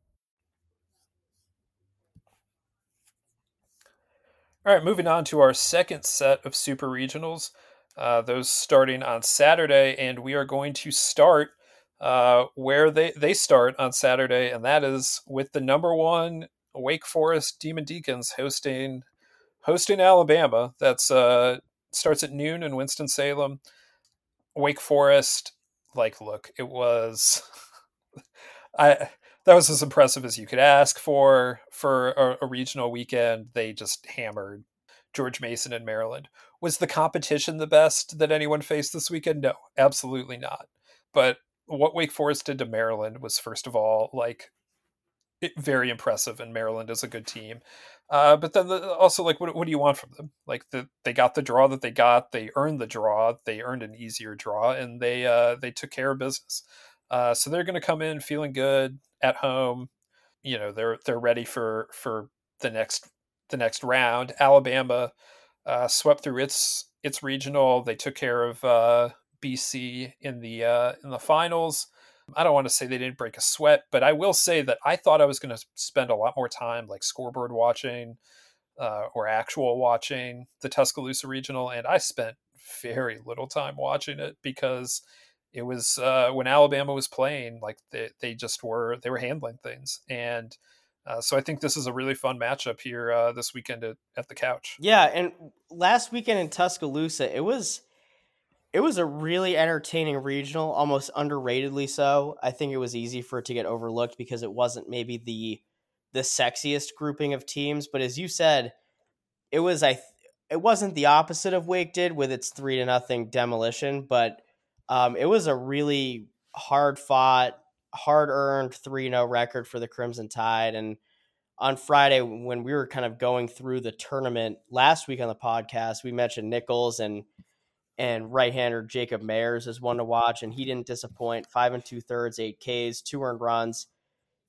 Speaker 1: All right, moving on to our second set of super regionals. Uh, those starting on Saturday, and we are going to start uh, where they, they start on Saturday, and that is with the number one Wake Forest Demon Deacons hosting hosting Alabama. That's uh, starts at noon in Winston Salem. Wake Forest, like, look, it was I that was as impressive as you could ask for for a, a regional weekend. They just hammered George Mason in Maryland. Was the competition the best that anyone faced this weekend? No, absolutely not. But what Wake Forest did to Maryland was, first of all, like very impressive, and Maryland is a good team. Uh, but then the, also, like, what, what do you want from them? Like, the, they got the draw that they got. They earned the draw. They earned an easier draw, and they uh, they took care of business. Uh, so they're going to come in feeling good at home. You know, they're they're ready for for the next the next round. Alabama uh, swept through its its regional. They took care of uh, BC in the uh, in the finals. I don't want to say they didn't break a sweat, but I will say that I thought I was going to spend a lot more time like scoreboard watching uh, or actual watching the Tuscaloosa regional, and I spent very little time watching it because it was uh, when Alabama was playing, like they, they just were they were handling things, and uh, so I think this is a really fun matchup here uh, this weekend at, at the couch.
Speaker 2: Yeah, and last weekend in Tuscaloosa, it was it was a really entertaining regional, almost underratedly so. I think it was easy for it to get overlooked because it wasn't maybe the the sexiest grouping of teams, but as you said, it was I it wasn't the opposite of Wake did with its three to nothing demolition, but um, it was a really hard fought, hard earned 3 0 record for the Crimson Tide. And on Friday, when we were kind of going through the tournament last week on the podcast, we mentioned Nicholls and and right hander Jacob Mayers is one to watch, and he didn't disappoint. Five and two thirds, eight Ks, two earned runs.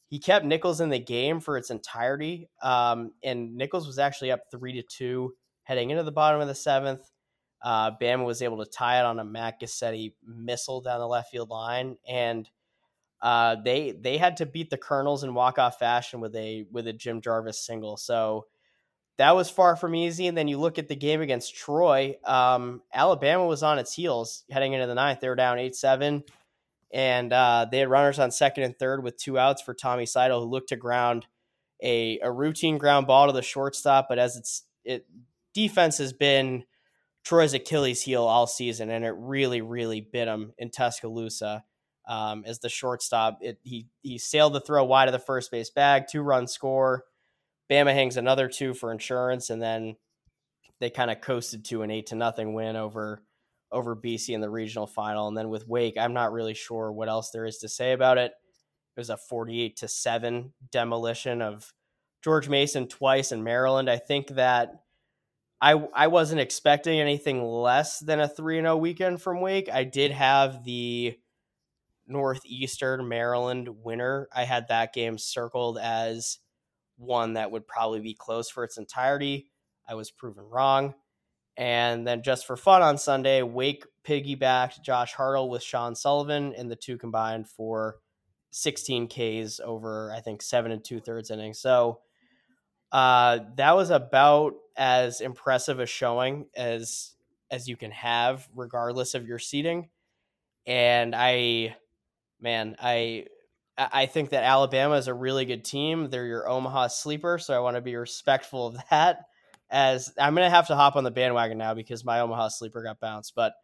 Speaker 2: He kept Nicholls in the game for its entirety, um, and Nicholls was actually up three to two heading into the bottom of the seventh. Uh, Bama was able to tie it on a Mac Guscette missile down the left field line, and uh, they they had to beat the Colonels in walk off fashion with a with a Jim Jarvis single. So that was far from easy. And then you look at the game against Troy. Um, Alabama was on its heels heading into the ninth. They were down eight seven, and uh, they had runners on second and third with two outs for Tommy Seidel, who looked to ground a, a routine ground ball to the shortstop. But as it's it defense has been Troy's Achilles heel all season, and it really, really bit him in Tuscaloosa. Um, as the shortstop, it, he he sailed the throw wide of the first base bag, two run score. Bama hangs another two for insurance, and then they kind of coasted to an eight to nothing win over over BC in the regional final. And then with Wake, I'm not really sure what else there is to say about it. It was a 48 to seven demolition of George Mason twice in Maryland. I think that I I wasn't expecting anything less than a 3 0 weekend from Wake. I did have the Northeastern Maryland winner. I had that game circled as one that would probably be close for its entirety. I was proven wrong. And then just for fun on Sunday, Wake piggybacked Josh Hartle with Sean Sullivan, and the two combined for 16 Ks over, I think, seven and two thirds innings. So uh, that was about as impressive a showing as as you can have, regardless of your seating. And I, man, I I think that Alabama is a really good team. They're your Omaha sleeper, so I want to be respectful of that. As I'm going to have to hop on the bandwagon now because my Omaha sleeper got bounced, but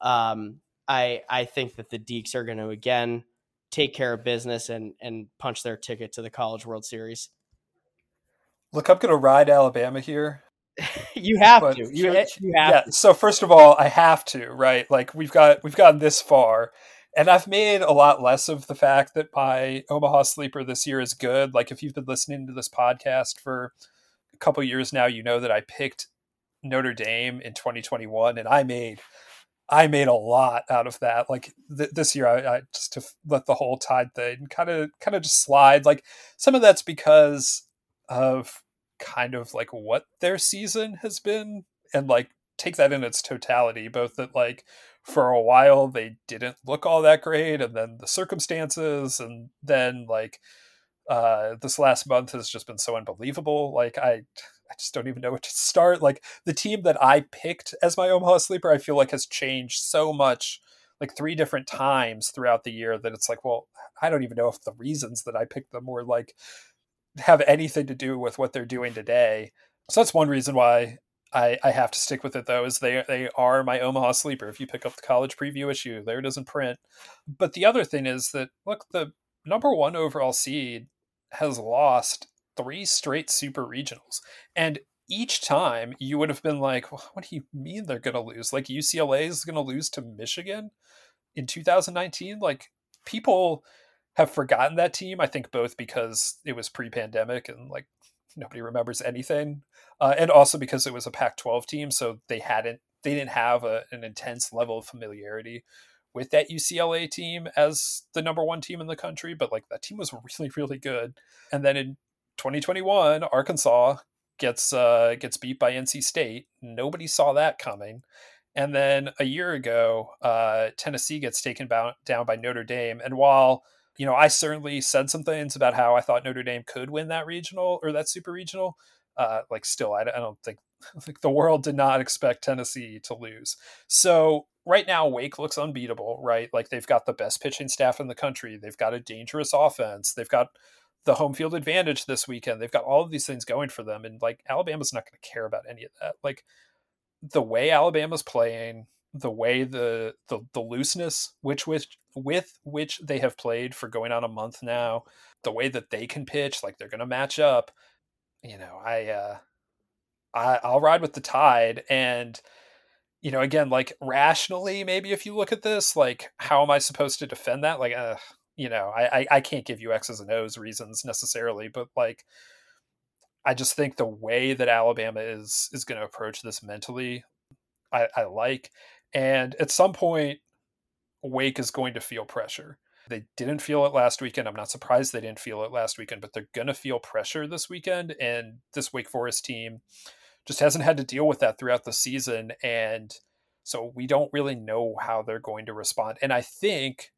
Speaker 2: um, I I think that the Deeks are going to again take care of business and and punch their ticket to the College World Series.
Speaker 1: Look, I'm going to ride Alabama here.
Speaker 2: you have but, to. You, you have
Speaker 1: yeah.
Speaker 2: To.
Speaker 1: So first of all, I have to, right? Like we've got we've gotten this far, and I've made a lot less of the fact that my Omaha sleeper this year is good. Like if you've been listening to this podcast for a couple years now, you know that I picked Notre Dame in 2021, and I made I made a lot out of that. Like th- this year, I, I, just to let the whole tide thing kind of kind of just slide. Like some of that's because of kind of like what their season has been and like take that in its totality, both that like for a while they didn't look all that great, and then the circumstances, and then like uh, this last month has just been so unbelievable. Like I, I just don't even know what to start. Like the team that I picked as my Omaha sleeper, I feel like has changed so much, like three different times throughout the year that it's like, well, I don't even know if the reasons that I picked them were like have anything to do with what they're doing today. So that's one reason why I, I have to stick with it though, is they they are my Omaha sleeper. If you pick up the college preview issue, there it is in print. But the other thing is that look, the number one overall seed has lost three straight super regionals. And each time you would have been like, well, what do you mean they're going to lose? Like UCLA is going to lose to Michigan in 2019? Like people have forgotten that team. I think both because it was pre-pandemic and like nobody remembers anything, uh, and also because it was a Pac-12 team, so they hadn't they didn't have a, an intense level of familiarity with that UCLA team as the number one team in the country. But like that team was really really good, and then in 2021, Arkansas gets uh, gets beat by NC State. Nobody saw that coming. And then a year ago, uh, Tennessee gets taken down by Notre Dame. And while you know, I certainly said some things about how I thought Notre Dame could win that regional or that super regional. Uh, like, still, I, I don't think like the world did not expect Tennessee to lose. So right now, Wake looks unbeatable. Right, like they've got the best pitching staff in the country. They've got a dangerous offense. They've got the home field advantage this weekend. They've got all of these things going for them, and like Alabama's not going to care about any of that. Like the way Alabama's playing, the way the the, the looseness which which with which they have played for going on a month now, the way that they can pitch, like they're going to match up. You know, I uh, I I'll ride with the tide, and you know, again, like rationally, maybe if you look at this, like how am I supposed to defend that? Like, uh, you know, I, I I can't give you X's and O's reasons necessarily, but like. I just think the way that Alabama is is going to approach this mentally, I, I like. And at some point, Wake is going to feel pressure. They didn't feel it last weekend. I'm not surprised they didn't feel it last weekend, but they're going to feel pressure this weekend. And this Wake Forest team just hasn't had to deal with that throughout the season. And so we don't really know how they're going to respond. And I think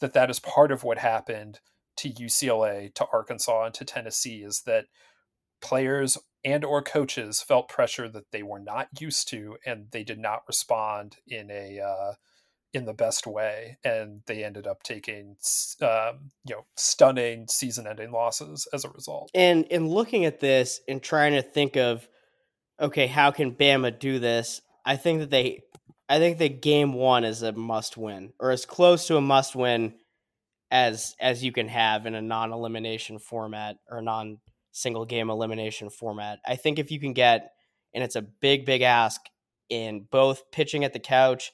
Speaker 1: that that is part of what happened to UCLA, to Arkansas, and to Tennessee is that players and or coaches felt pressure that they were not used to and they did not respond in a uh, in the best way and they ended up taking um, you know stunning season ending losses as a result.
Speaker 2: And in looking at this and trying to think of okay how can bama do this? I think that they i think that game one is a must win or as close to a must win as as you can have in a non-elimination format or non single game elimination format. I think if you can get, and it's a big, big ask in both pitching at the couch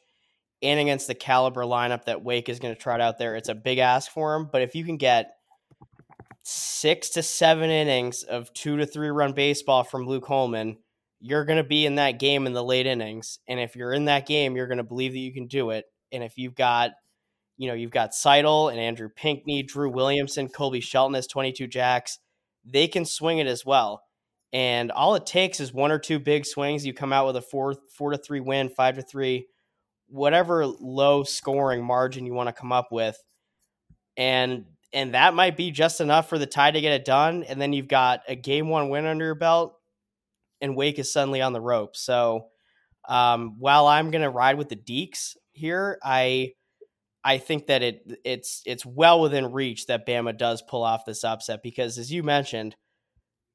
Speaker 2: and against the caliber lineup that Wake is going to trot out there, it's a big ask for him. But if you can get six to seven innings of two to three run baseball from Luke Holman, you're going to be in that game in the late innings. And if you're in that game, you're going to believe that you can do it. And if you've got, you know, you've got Seidel and Andrew Pinckney, Drew Williamson, Colby Shelton as 22 jacks they can swing it as well. And all it takes is one or two big swings. You come out with a four four to three win, five to three, whatever low scoring margin you want to come up with, and and that might be just enough for the tie to get it done. And then you've got a game one win under your belt, and Wake is suddenly on the rope. So um, while I'm gonna ride with the Deeks here, I I think that it it's it's well within reach that Bama does pull off this upset because, as you mentioned,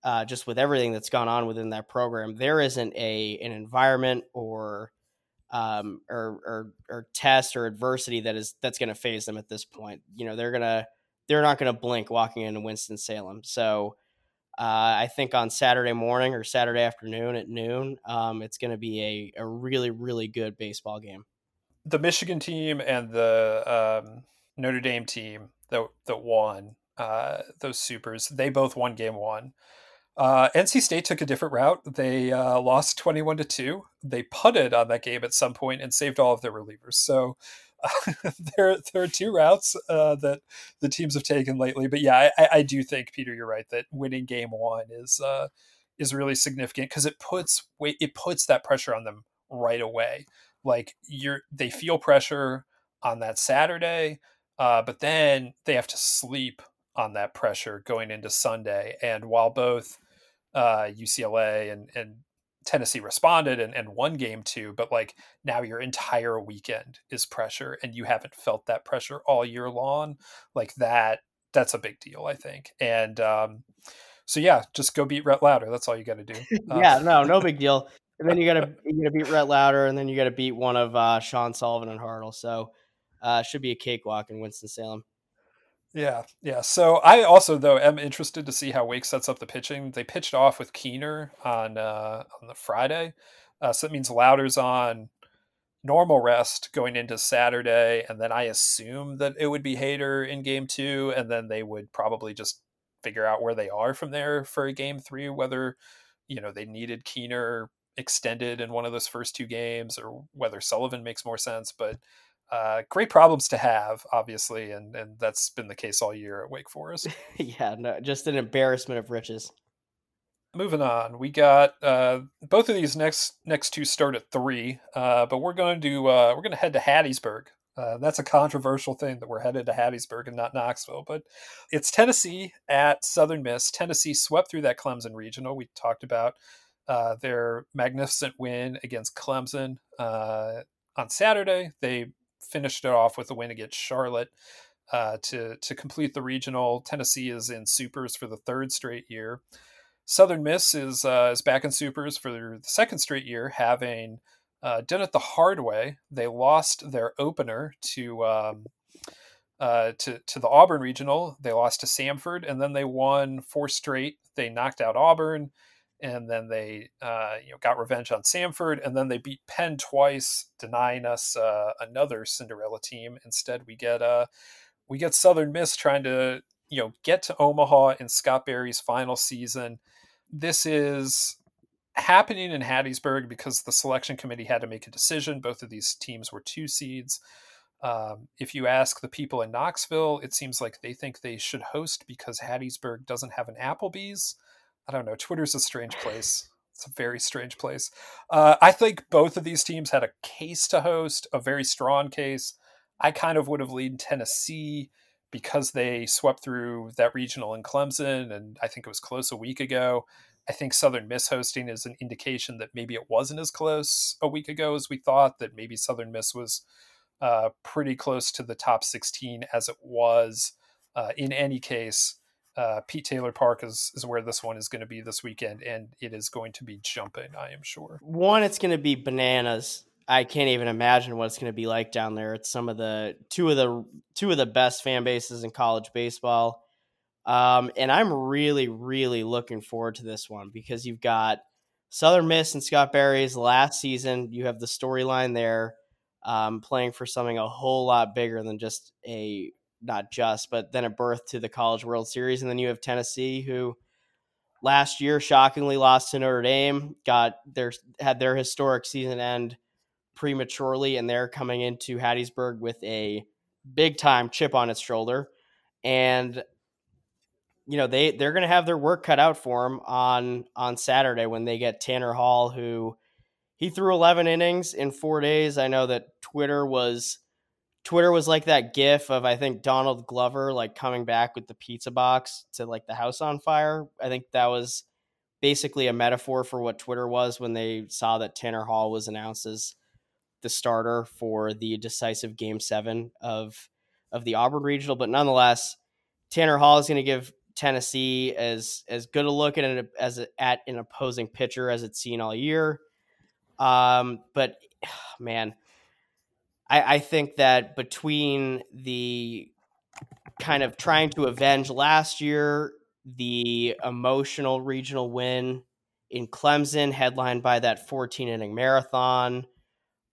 Speaker 2: uh, just with everything that's gone on within that program, there isn't a an environment or um, or, or or test or adversity that is that's going to phase them at this point. You know, they're gonna they're not going to blink walking into Winston Salem. So uh, I think on Saturday morning or Saturday afternoon at noon, um, it's going to be a, a really really good baseball game
Speaker 1: the Michigan team and the um, Notre Dame team that that won uh, those supers, they both won game one. Uh, NC State took a different route. They uh, lost twenty-one to two. They putted on that game at some point and saved all of their relievers. So there, there are two routes uh, that the teams have taken lately. But yeah, I, I, do think Peter, you're right that winning game one is uh, is really significant because it puts it puts that pressure on them right away. Like you're they feel pressure on that Saturday, uh, but then they have to sleep on that pressure going into Sunday. And while both uh, UCLA and, and Tennessee responded and, and won game two, but like now your entire weekend is pressure and you haven't felt that pressure all year long. Like that, that's a big deal, I think. And um, so, yeah, just go beat Rhett Lowder. That's all you got to do.
Speaker 2: Uh, yeah, no, no big deal. And then you got to you got to beat Rhett Lowder, and then you got to beat one of uh, Sean Sullivan and Hartle. So, uh, should be a cakewalk in Winston Salem.
Speaker 1: Yeah, yeah. So I also though am interested to see how Wake sets up the pitching. They pitched off with Keener on uh, on the Friday, uh, so that means Lowder's on normal rest going into Saturday, and then I assume that it would be Hader in Game Two, and then they would probably just figure out where they are from there for a Game Three, whether you know they needed Keener extended in one of those first two games, or whether Sullivan makes more sense, but uh, great problems to have, obviously, and and that's been the case all year at Wake Forest.
Speaker 2: yeah, no, just an embarrassment of riches.
Speaker 1: Moving on, we got uh, both of these next next two start at three, uh, but we're going to uh, we're going to head to Hattiesburg. Uh, that's a controversial thing that we're headed to Hattiesburg and not Knoxville, but it's Tennessee at Southern Miss. Tennessee swept through that Clemson regional. We talked about uh, their magnificent win against Clemson uh, on Saturday. They finished it off with a win against Charlotte uh, to to complete the regional. Tennessee is in supers for the third straight year. Southern Miss is uh, is back in supers for the second straight year, having uh, done it the hard way. They lost their opener to um, uh, to to the Auburn regional. They lost to Samford, and then they won four straight. They knocked out Auburn and then they uh, you know got revenge on Samford, and then they beat Penn twice, denying us uh, another Cinderella team. Instead, we get uh, we get Southern Miss trying to you know get to Omaha in Scott Berry's final season. This is happening in Hattiesburg because the selection committee had to make a decision. Both of these teams were two seeds. Um, if you ask the people in Knoxville, it seems like they think they should host because Hattiesburg doesn't have an Applebee's. I don't know. Twitter's a strange place. It's a very strange place. Uh, I think both of these teams had a case to host, a very strong case. I kind of would have leaned Tennessee because they swept through that regional in Clemson, and I think it was close a week ago. I think Southern Miss hosting is an indication that maybe it wasn't as close a week ago as we thought, that maybe Southern Miss was uh, pretty close to the top 16 as it was. Uh, in any case, uh, Pete Taylor Park is, is where this one is going to be this weekend, and it is going to be jumping, I am sure.
Speaker 2: One, it's going to be bananas. I can't even imagine what it's going to be like down there. It's some of the two of the two of the best fan bases in college baseball, um, and I'm really, really looking forward to this one because you've got Southern Miss and Scott Berry's last season. You have the storyline there, um, playing for something a whole lot bigger than just a not just, but then a birth to the College World Series. And then you have Tennessee, who last year shockingly lost to Notre Dame, got their had their historic season end prematurely, and they're coming into Hattiesburg with a big time chip on its shoulder. And you know they they're going to have their work cut out for them on on Saturday when they get Tanner Hall, who he threw 11 innings in four days. I know that Twitter was Twitter was like that gif of I think Donald Glover like coming back with the pizza box to like the house on fire. I think that was basically a metaphor for what Twitter was when they saw that Tanner Hall was announced as the starter for the decisive game 7 of of the Auburn Regional, but nonetheless Tanner Hall is going to give Tennessee as as good a look at it as a, at an opposing pitcher as it's seen all year. Um, but man, I, I think that between the kind of trying to avenge last year, the emotional regional win in Clemson, headlined by that 14 inning marathon,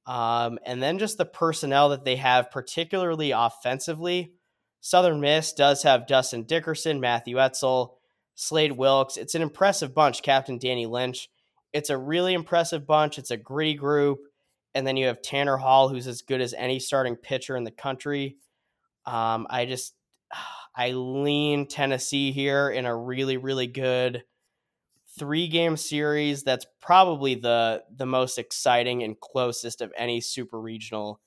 Speaker 2: um, and then just the personnel that they have, particularly offensively. Southern Miss does have Dustin Dickerson, Matthew Etzel, Slade Wilkes. It's an impressive bunch, Captain Danny Lynch. It's a really impressive bunch. It's a gritty group and then you have Tanner Hall, who's as good as any starting pitcher in the country. Um, I just I lean Tennessee here in a really really good three game series that's probably the the most exciting and closest of any super regional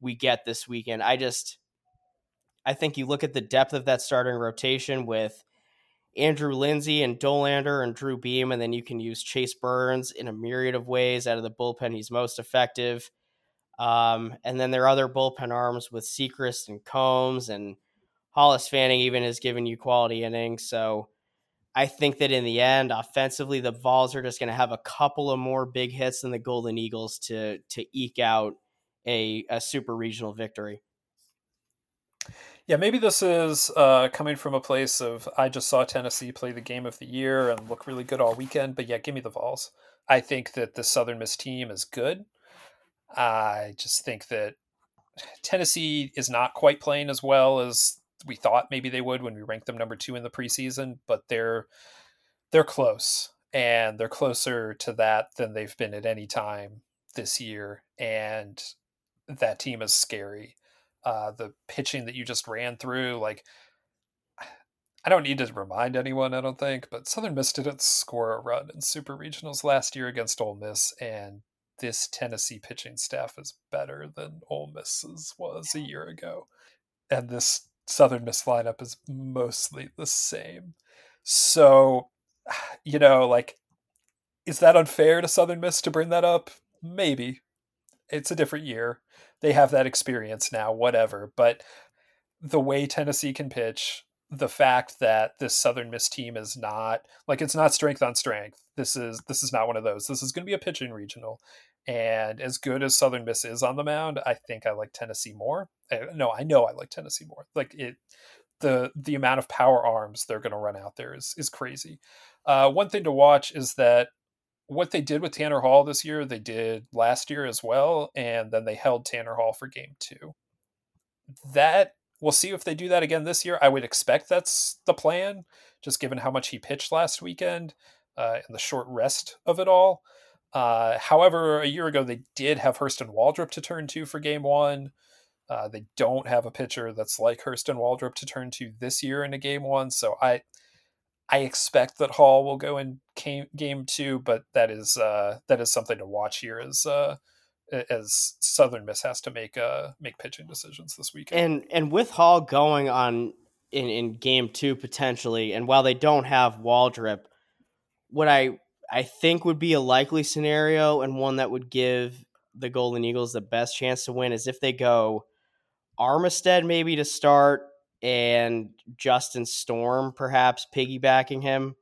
Speaker 2: we get this weekend. I just I think you look at the depth of that starting rotation with Andrew Lindsey and Dollander and Drew Beam, and then you can use Chase Burns in a myriad of ways out of the bullpen. He's most effective. Um, and then there are other bullpen arms with Sechrist and Combs and Hollis Fanning even has given you quality innings. So I think that in the end, offensively, the Vols are just going to have a couple of more big hits than the Golden Eagles to to eke out a, a super regional victory.
Speaker 1: Yeah, maybe this is uh, coming from a place of I just saw Tennessee play the game of the year and look really good all weekend, but yeah, give me the Vols. I think that the Southern Miss team is good. I just think that Tennessee is not quite playing as well as we thought maybe they would when we ranked them number two in the preseason, but they're they're close and they're closer to that than they've been at any time this year. And that team is scary uh, the pitching that you just ran through, like I don't need to remind anyone, I don't think, but Southern Miss didn't score a run in super regionals last year against Ole Miss, and this Tennessee pitching staff is better than Ole Miss's was a year ago. And this Southern Miss lineup is mostly the same. So, you know, like, is that unfair to Southern Miss to bring that up? Maybe. It's a different year they have that experience now, whatever. But the way Tennessee can pitch, the fact that this Southern Miss team is not like it's not strength on strength. This is this is not one of those. This is going to be a pitching regional, and as good as Southern Miss is on the mound, I think I like Tennessee more. Eh, no, I know I like Tennessee more. Like it, the the amount of power arms they're going to run out there is is crazy. Uh, one thing to watch is that what they did with Tanner Hall this year, they did last year as well, and then they held Tanner Hall for game two. That we'll see if they do that again this year. I would expect that's the plan, just given how much he pitched last weekend uh, and the short rest of it all. Uh, however, a year ago they did have Hurston Waldrep to turn to for game one. Uh, they don't have a pitcher that's like Hurston Waldrep to turn to this year in a game one, so I I expect that Hall will go in game, game two, but that is uh, that is something to watch here as uh, as Southern Miss has to make uh, make pitching decisions this weekend.
Speaker 2: And and with Hall going on in, in game two potentially, and while they don't have Waldrep, what I I think would be a likely scenario and one that would give the Golden Eagles the best chance to win is if they go Armistead maybe to start and Justin Storm perhaps piggybacking him.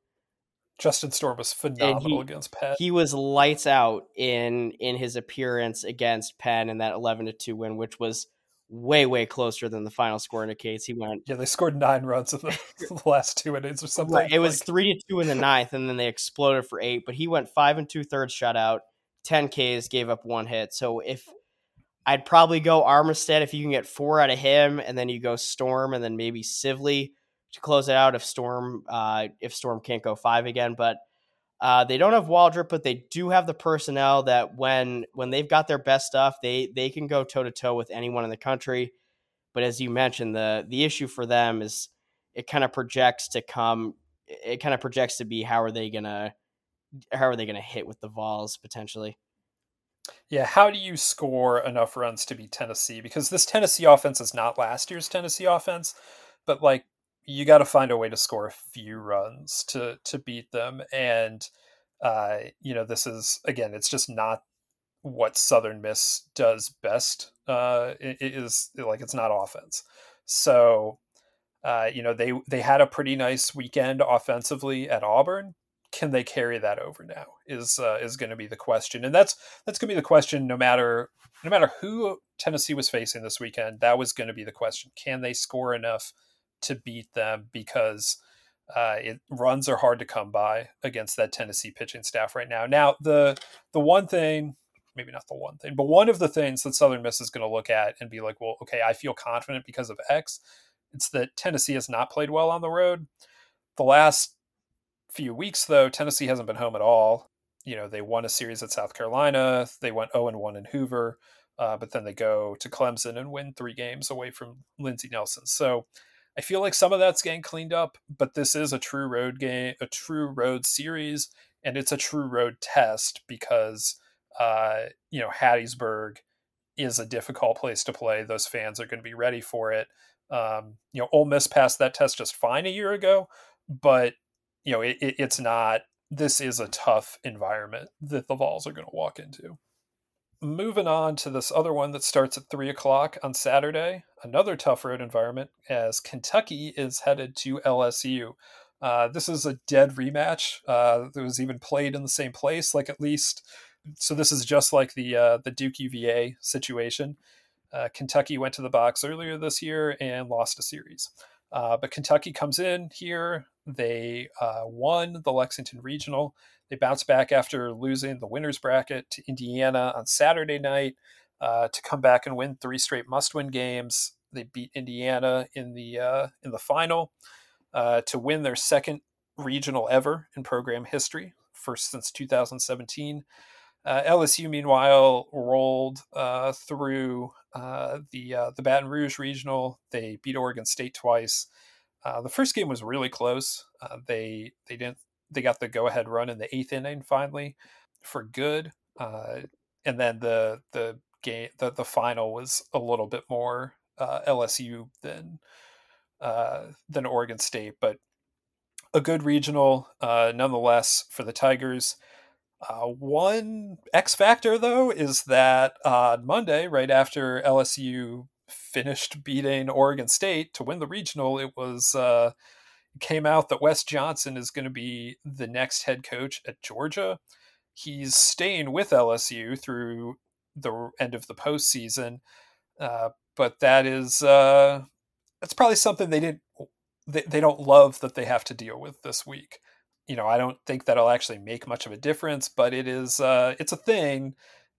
Speaker 1: Justin Storm was phenomenal he, against Penn.
Speaker 2: He was lights out in in his appearance against Penn in that eleven to two win, which was way way closer than the final score indicates. He went
Speaker 1: yeah, they scored nine runs in the, the last two innings or something. Right.
Speaker 2: It was three to two in the ninth, and then they exploded for eight. But he went five and two thirds shutout, ten Ks, gave up one hit. So if I'd probably go Armistead if you can get four out of him, and then you go Storm, and then maybe Sivley to close it out if Storm uh, if Storm can't go five again. But uh, they don't have Waldrep, but they do have the personnel that when when they've got their best stuff, they they can go toe to toe with anyone in the country. But as you mentioned, the the issue for them is it kind of projects to come. It kind of projects to be how are they gonna how are they gonna hit with the Vols potentially.
Speaker 1: Yeah, how do you score enough runs to beat Tennessee? Because this Tennessee offense is not last year's Tennessee offense, but like you got to find a way to score a few runs to to beat them and uh you know this is again it's just not what southern miss does best uh it, it is like it's not offense so uh you know they they had a pretty nice weekend offensively at auburn can they carry that over now is uh, is going to be the question. And that's that's going to be the question no matter no matter who tennessee was facing this weekend that was going to be the question. Can they score enough to beat them? Because uh, it runs are hard to come by against that tennessee pitching staff right now. Now the the one thing maybe not the one thing but one of the things that southern miss is going to look at and be like well okay i feel confident because of x it's that tennessee has not played well on the road. The last few weeks, though, Tennessee hasn't been home at all. You know, they won a series at South Carolina. They went 0 1 in Hoover, uh, but then they go to Clemson and win three games away from Lindsey Nelson. So I feel like some of that's getting cleaned up, but this is a true road game, a true road series, and it's a true road test because uh, you know Hattiesburg is a difficult place to play. Those fans are going to be ready for it. Um, you know, Ole Miss passed that test just fine a year ago, but you know it, it, it's not. This is a tough environment that the Vols are going to walk into moving on to this other one that starts at three o'clock on Saturday, another tough road environment as Kentucky is headed to LSU. Uh, this is a dead rematch. Uh, that was even played in the same place, like at least. So this is just like the uh, the Duke UVA situation. Uh, Kentucky went to the box earlier this year and lost a series, uh, but Kentucky comes in here. They uh, won the Lexington Regional they bounced back after losing the winners bracket to Indiana on Saturday night uh, to come back and win three straight must-win games. They beat Indiana in the uh, in the final uh, to win their second regional ever in program history, first since 2017. Uh, LSU, meanwhile, rolled uh, through the the Baton Rouge regional. They beat Oregon State twice. The first game was really close. they they didn't they got the go ahead run in the eighth inning finally for good. Uh, and then the the game the, the final was a little bit more uh, LSU than uh, than Oregon State, but a good regional uh, nonetheless for the Tigers. Uh, one X factor though is that on Monday, right after LSU finished beating Oregon State to win the regional, it was uh, came out that Wes Johnson is going to be the next head coach at Georgia. He's staying with LSU through the end of the postseason, uh, but that is uh, that's probably something they didn't they, they don't love that they have to deal with this week. You know, I don't think that'll actually make much of a difference, but it is uh, it's a thing,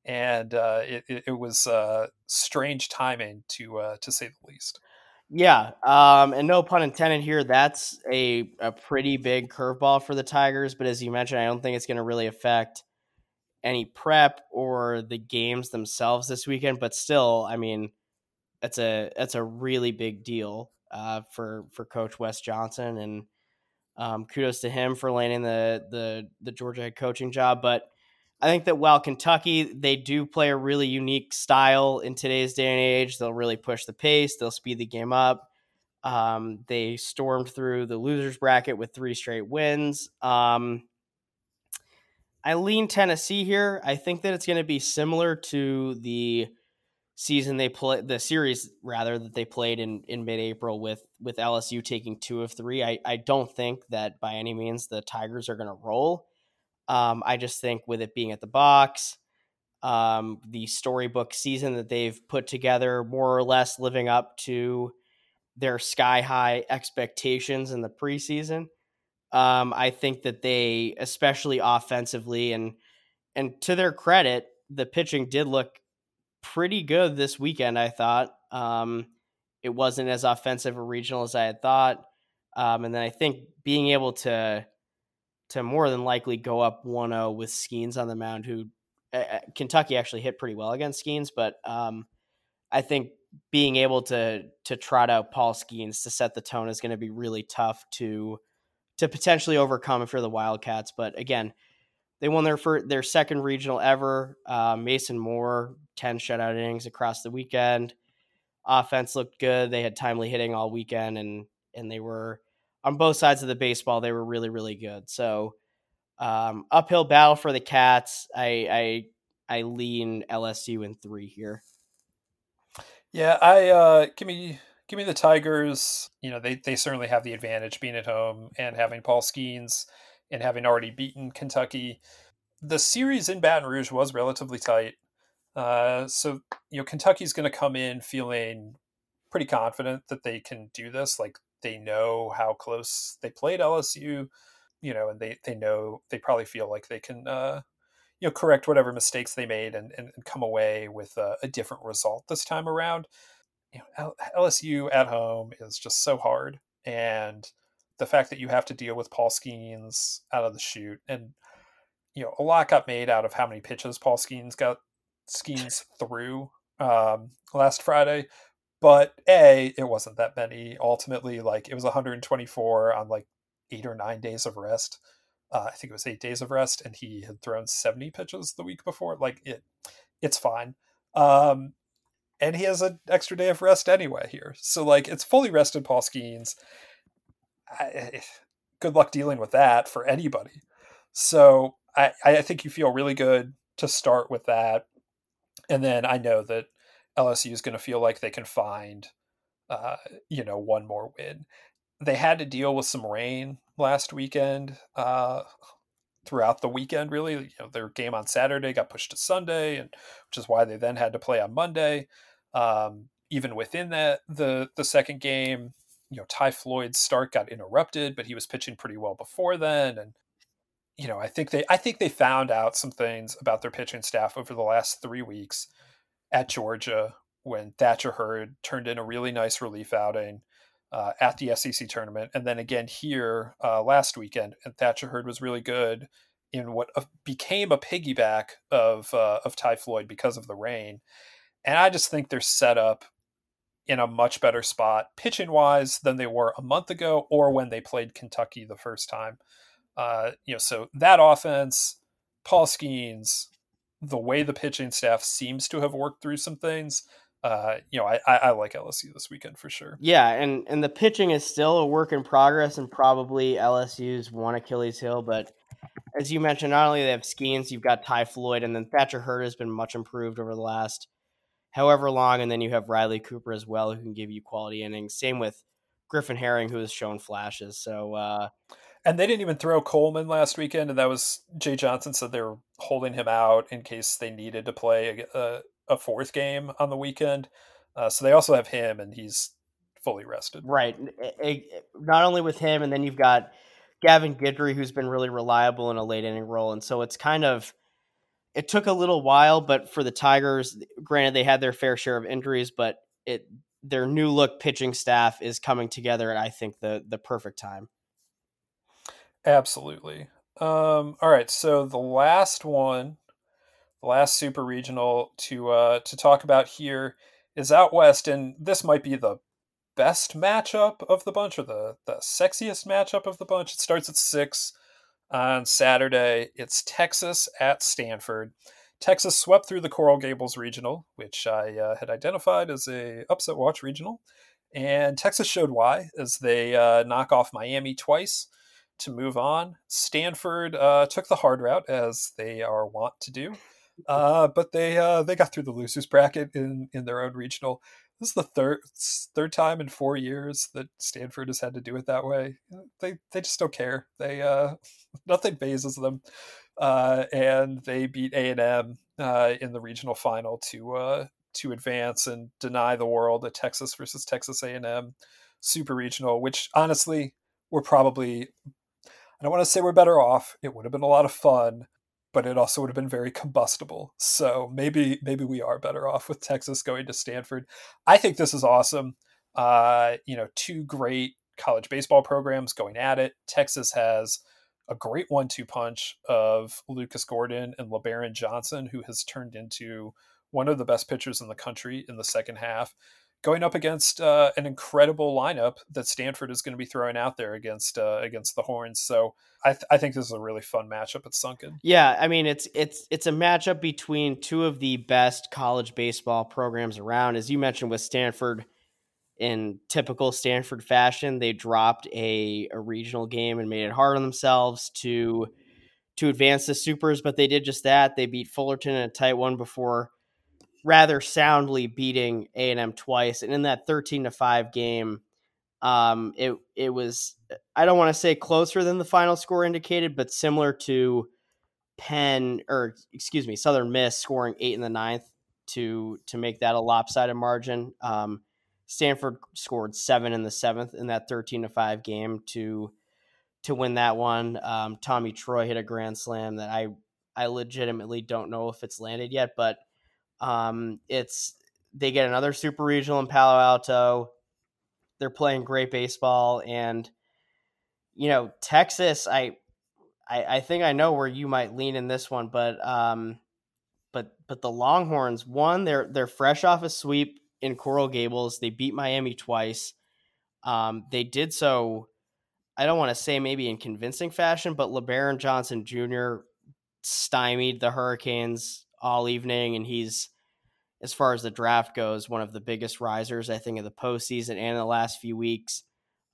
Speaker 1: and uh, it, it, was uh, strange timing to uh, to say the least.
Speaker 2: Yeah, um, and no pun intended here. That's a a pretty big curveball for the Tigers, but as you mentioned, I don't think it's going to really affect any prep or the games themselves this weekend. But still, I mean, that's a that's a really big deal uh, for for Coach Wes Johnson, and um, kudos to him for landing the the the Georgia head coaching job. But I think that while Kentucky, they do play a really unique style in today's day and age, they'll really push the pace, they'll speed the game up. Um, they stormed through the losers bracket with three straight wins. Um, I lean Tennessee here. I think that it's going to be similar to the season they play, the series rather that they played in in mid April with with LSU taking two of three. I I don't think that by any means the Tigers are going to roll. Um, I just think with it being at the box, um, the storybook season that they've put together, more or less living up to their sky high expectations in the preseason. Um, I think that they, especially offensively, and and to their credit, the pitching did look pretty good this weekend. I thought um, it wasn't as offensive or regional as I had thought, um, and then I think being able to to more than likely go up 1-0 with Skenes on the mound, who uh, Kentucky actually hit pretty well against Skenes, but um, I think being able to to trot out Paul Skenes to set the tone is going to be really tough to to potentially overcome if you're the Wildcats. But again, they won their first, their second regional ever. Uh, Mason Moore ten shutout innings across the weekend. Offense looked good. They had timely hitting all weekend, and and they were on both sides of the baseball, they were really, really good. So um, uphill battle for the Cats. I, I I lean LSU in three here.
Speaker 1: Yeah, I uh, give me give me the Tigers. You know, they they certainly have the advantage being at home and having Paul Skenes and having already beaten Kentucky. The series in Baton Rouge was relatively tight. Uh, so you know, Kentucky's going to come in feeling pretty confident that they can do this. Like they know how close they played LSU, you know, and they they know they probably feel like they can uh, you know correct whatever mistakes they made and, and, come away with a, a, different result this time around. You know, LSU at home is just so hard, and the fact that you have to deal with Paul Skenes out of the chute, and you know, a lot got made out of how many pitches Paul Skenes got Skenes through um, last Friday, but a it wasn't that many ultimately. Like it was 124 on like eight or nine days of rest. Uh, I think it was eight days of rest, and he had thrown 70 pitches the week before. Like it, it's fine. Um, and he has an extra day of rest anyway here. So like it's fully rested Paul Skenes. I, good luck dealing with that for anybody. So I, I think you feel really good to start with that. And then I know that LSU is going to feel like they can find, uh, you know, one more win. They had to deal with some rain last weekend, uh, throughout the weekend. Really, you know, their game on Saturday got pushed to Sunday, and which is why they then had to play on Monday. Um, even within that, the the second game, you know, Ty Floyd's start got interrupted, but he was pitching pretty well before then, and you know, I think they I think they found out some things about their pitching staff over the last three weeks at Georgia when Thatcher Hurd turned in a really nice relief outing uh, at the SEC tournament, and then again here uh, last weekend. And Thatcher Hurd was really good in what uh, became a piggyback of uh, of Ty Floyd because of the rain. And I just think they're set up in a much better spot pitching wise than they were a month ago or when they played Kentucky the first time. Uh, you know, so that offense, Paul Skenes, the way the pitching staff seems to have worked through some things, uh, you know, I, I, I, like LSU this weekend for sure.
Speaker 2: Yeah, and and the pitching is still a work in progress, and probably LSU's one Achilles heel. But as you mentioned, not only they have Skenes, you've got Ty Floyd, and then Thatcher Hurd has been much improved over the last however long, and then you have Riley Cooper as well, who can give you quality innings. Same with Griffin Herring, who has shown flashes. So. Uh,
Speaker 1: and they didn't even throw Coleman last weekend, and that was Jay Johnson said they were holding him out in case they needed to play a, a fourth game on the weekend. Uh, so they also have him, and he's fully rested.
Speaker 2: Right. Not only with him, and then you've got Gavin Guidry, who's been really reliable in a late inning role, and so it's kind of it took a little while, but for the Tigers, granted they had their fair share of injuries, but it their new look pitching staff is coming together at I think the the perfect time.
Speaker 1: Absolutely. Um, all right, so the last one, the last super regional to uh, to talk about here is out west, and this might be the best matchup of the bunch, or the the sexiest matchup of the bunch. It starts at six on Saturday. It's Texas at Stanford. Texas swept through the Coral Gables regional, which I uh, had identified as a upset watch regional, and Texas showed why as they uh, knock off Miami twice to move on. Stanford uh, took the hard route as they are wont to do, uh, but they uh, they got through the losers bracket in in their own regional. This is the third third time in four years that Stanford has had to do it that way. They they just don't care. They uh, nothing phases them, uh, and they beat A and M uh, in the regional final to to advance and deny the world a Texas versus Texas A and M super regional, which honestly we're probably I don't want to say we're better off. It would have been a lot of fun, but it also would have been very combustible. So maybe maybe we are better off with Texas going to Stanford. I think this is awesome. Uh, you know, two great college baseball programs going at it. Texas has a great one-two punch of Lucas Gordon and Lebarron Johnson, who has turned into one of the best pitchers in the country in the second half going up against uh, an incredible lineup that Stanford is going to be throwing out there against uh, against the Horns. So I, th- I think this is a really fun matchup at Sunken.
Speaker 2: Yeah, I mean it's it's it's a matchup between two of the best college baseball programs around, as you mentioned with Stanford. In typical Stanford fashion, they dropped a, a regional game and made it hard on themselves to to advance the supers, but they did just that. They beat Fullerton in a tight one before rather soundly beating A and M twice, and in that thirteen to five game, um, it it was I don't want to say closer than the final score indicated, but similar to Penn or excuse me Southern Miss scoring eight in the ninth to to make that a lopsided margin. Um, Stanford scored seven in the seventh in that thirteen to five game to to win that one. Um, Tommy Troy hit a grand slam that I I legitimately don't know if it's landed yet, but um, it's they get another super regional in Palo Alto. They're playing great baseball, and you know Texas. I, I, I think I know where you might lean in this one, but um, but but the Longhorns one they're they're fresh off a sweep in Coral Gables. They beat Miami twice. Um, they did so. I don't want to say maybe in convincing fashion, but Lebarron Johnson Jr. stymied the Hurricanes all evening, and he's, as far as the draft goes, one of the biggest risers I think of the postseason and in the last few weeks.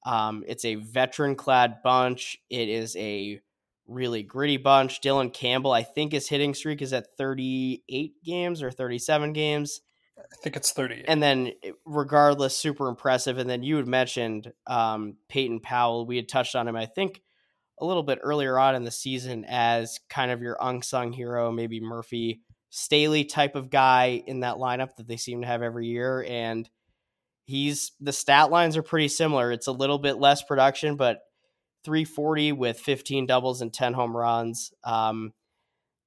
Speaker 2: Um, it's a veteran-clad bunch. It is a really gritty bunch. Dylan Campbell, I think his hitting streak is at 38 games or 37 games.
Speaker 1: I think it's 38.
Speaker 2: And then, eh, regardless, super impressive. And then you had mentioned um, Peyton Powell. We had touched on him, I think, a little bit earlier on in the season as kind of your unsung hero, maybe Murphy Stehly type of guy in that lineup that they seem to have every year. And he's the stat lines are pretty similar. It's a little bit less production, but 340 with 15 doubles and 10 home runs. Um,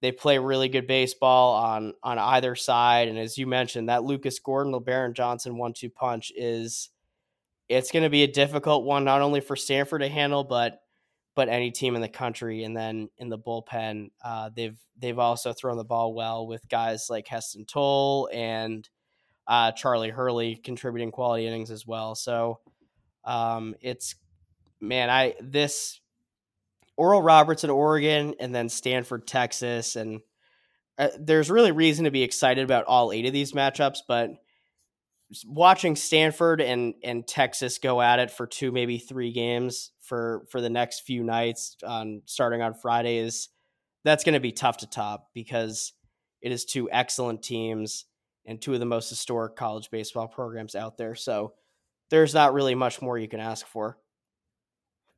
Speaker 2: they play really good baseball on on either side, and as you mentioned, that Lucas Gordon, Lebarron Johnson one-two punch is it's going to be a difficult one, not only for Stanford to handle, but but any team in the country. And then in the bullpen, uh, they've they've also thrown the ball well with guys like Heston Tole and uh, Charlie Hurley contributing quality innings as well. So um, it's man, I this Oral Roberts at Oregon and then Stanford, Texas, and uh, there's really reason to be excited about all eight of these matchups. But watching Stanford and and Texas go at it for two, maybe three games for for the next few nights on starting on Friday is that's going to be tough to top because it is two excellent teams and two of the most historic college baseball programs out there. So there's not really much more you can ask for.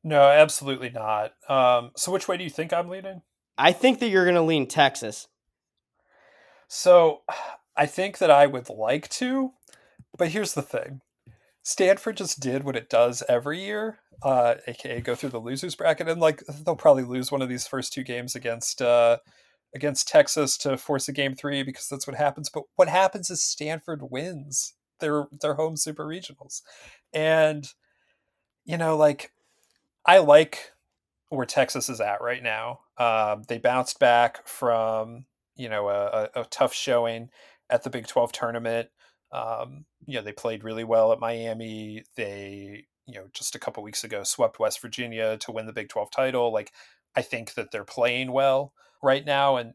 Speaker 1: No, absolutely not. Um, so which way do you think I'm leaning?
Speaker 2: I think that you're going to lean Texas.
Speaker 1: So I think that I would like to, but here's the thing. Stanford just did what it does every year, uh, aka go through the losers bracket, and like they'll probably lose one of these first two games against uh, against Texas to force a game three because that's what happens. But what happens is Stanford wins their their home super regionals, and you know like I like where Texas is at right now. Um, they bounced back from you know a, a, tough showing at the Big Twelve tournament. Um, you know they played really well at Miami. They you know just a couple weeks ago swept West Virginia to win the Big Twelve title. Like I think that they're playing well right now, and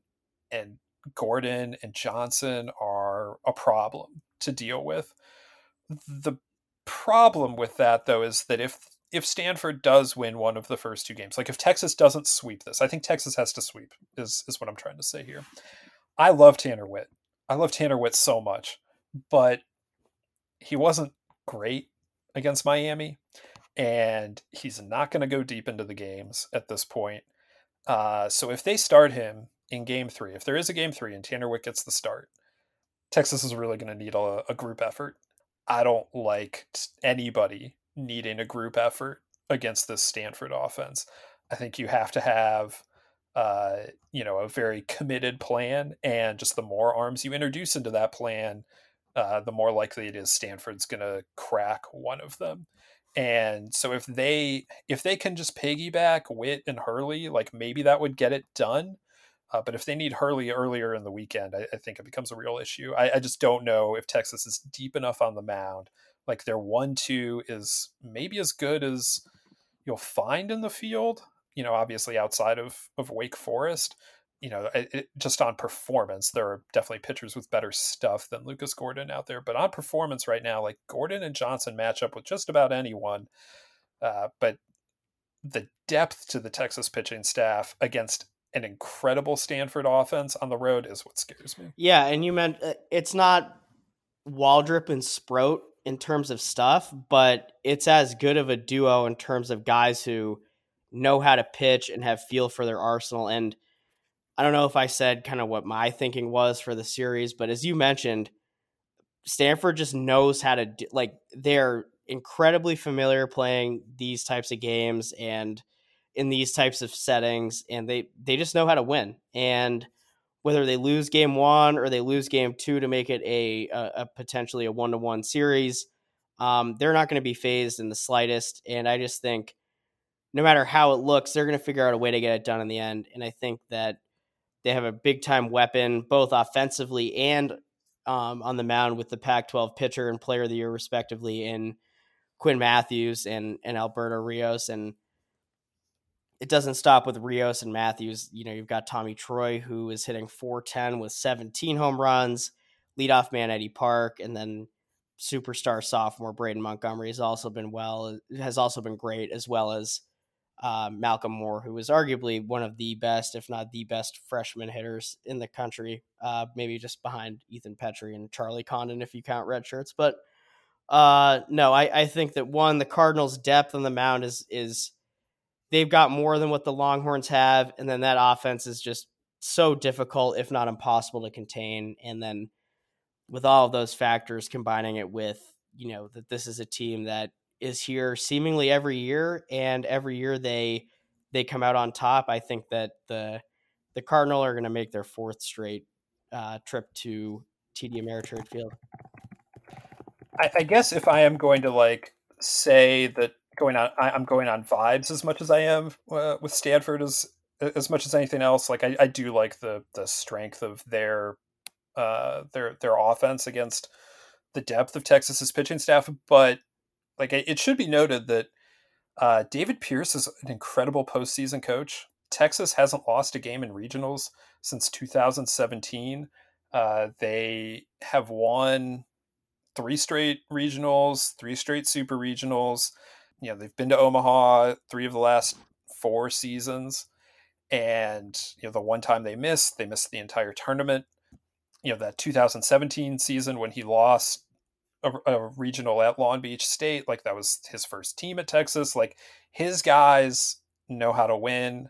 Speaker 1: and Gordon and Johnson are a problem to deal with. The problem with that though is that if if Stanford does win one of the first two games, like if Texas doesn't sweep this, I think Texas has to sweep. Is is what I'm trying to say here. I love Tanner Witt. I love Tanner Witt so much, but he wasn't great against Miami, and he's not going to go deep into the games at this point. Uh, so if they start him in Game Three, if there is a Game Three and Tanner Witt gets the start, Texas is really going to need a, a group effort. I don't like anybody needing a group effort against this Stanford offense. I think you have to have uh, you know, a very committed plan, and just the more arms you introduce into that plan, uh, the more likely it is Stanford's going to crack one of them. And so if they if they can just piggyback Witt and Hurley, like maybe that would get it done. Uh, but if they need Hurley earlier in the weekend, I, I think it becomes a real issue. I, I, just don't know if Texas is deep enough on the mound like their one two is maybe as good as you'll find in the field you know obviously outside of of wake forest you know it, it, just on performance there are definitely pitchers with better stuff than lucas gordon out there but on performance right now like gordon and johnson match up with just about anyone uh, but the depth to the texas pitching staff against an incredible stanford offense on the road is what scares me
Speaker 2: yeah and you meant uh, it's not waldrep and sproat in terms of stuff, but it's as good of a duo in terms of guys who know how to pitch and have feel for their arsenal. And I don't know if I said kind of what my thinking was for the series, but as you mentioned, Stanford just knows how to do, like they're incredibly familiar playing these types of games and in these types of settings and they they just know how to win. And whether they lose game one or they lose game two to make it a, a, a potentially a one to one series, um, they're not going to be phased in the slightest. And I just think no matter how it looks, they're going to figure out a way to get it done in the end. And I think that they have a big time weapon, both offensively and um, on the mound with the Pac-12 pitcher and player of the year respectively in Quinn Mathews and and Alberto Rios and it doesn't stop with Rios and Mathews. You know, you've got Tommy Troy who is hitting 410 with 17 home runs, leadoff man Eddie Park, and then superstar sophomore Braden Montgomery has also been well has also been great as well as uh, Malcolm Moore, who was arguably one of the best, if not the best, freshman hitters in the country. Uh, maybe just behind Ethan Petry and Charlie Condon, if you count red shirts. But uh, no, I, I think that one, the Cardinals' depth on the mound is is they've got more than what the Longhorns have, and then that offense is just so difficult, if not impossible, to contain. And then with all of those factors, combining it with you know that this is a team that is here seemingly every year, and every year they they come out on top. I think that the the Cardinal are going to make their fourth straight uh, trip to TD Ameritrade Field.
Speaker 1: I, I, guess if I am going to like say that going on, I, am going on vibes as much as I am uh, with Stanford as as much as anything else. Like I, I do like the the strength of their uh, their their offense against the depth of Texas's pitching staff, but like it should be noted that uh, David Pierce is an incredible postseason coach. Texas hasn't lost a game in regionals since 2017. Uh, they have won three straight regionals, three straight super regionals. You know, they've been to Omaha three of the last four seasons. And, you know, the one time they missed, they missed the entire tournament. You know, that 2017 season when he lost a, a, regional at Long Beach State. Like that was his first team at Texas. Like his guys know how to win.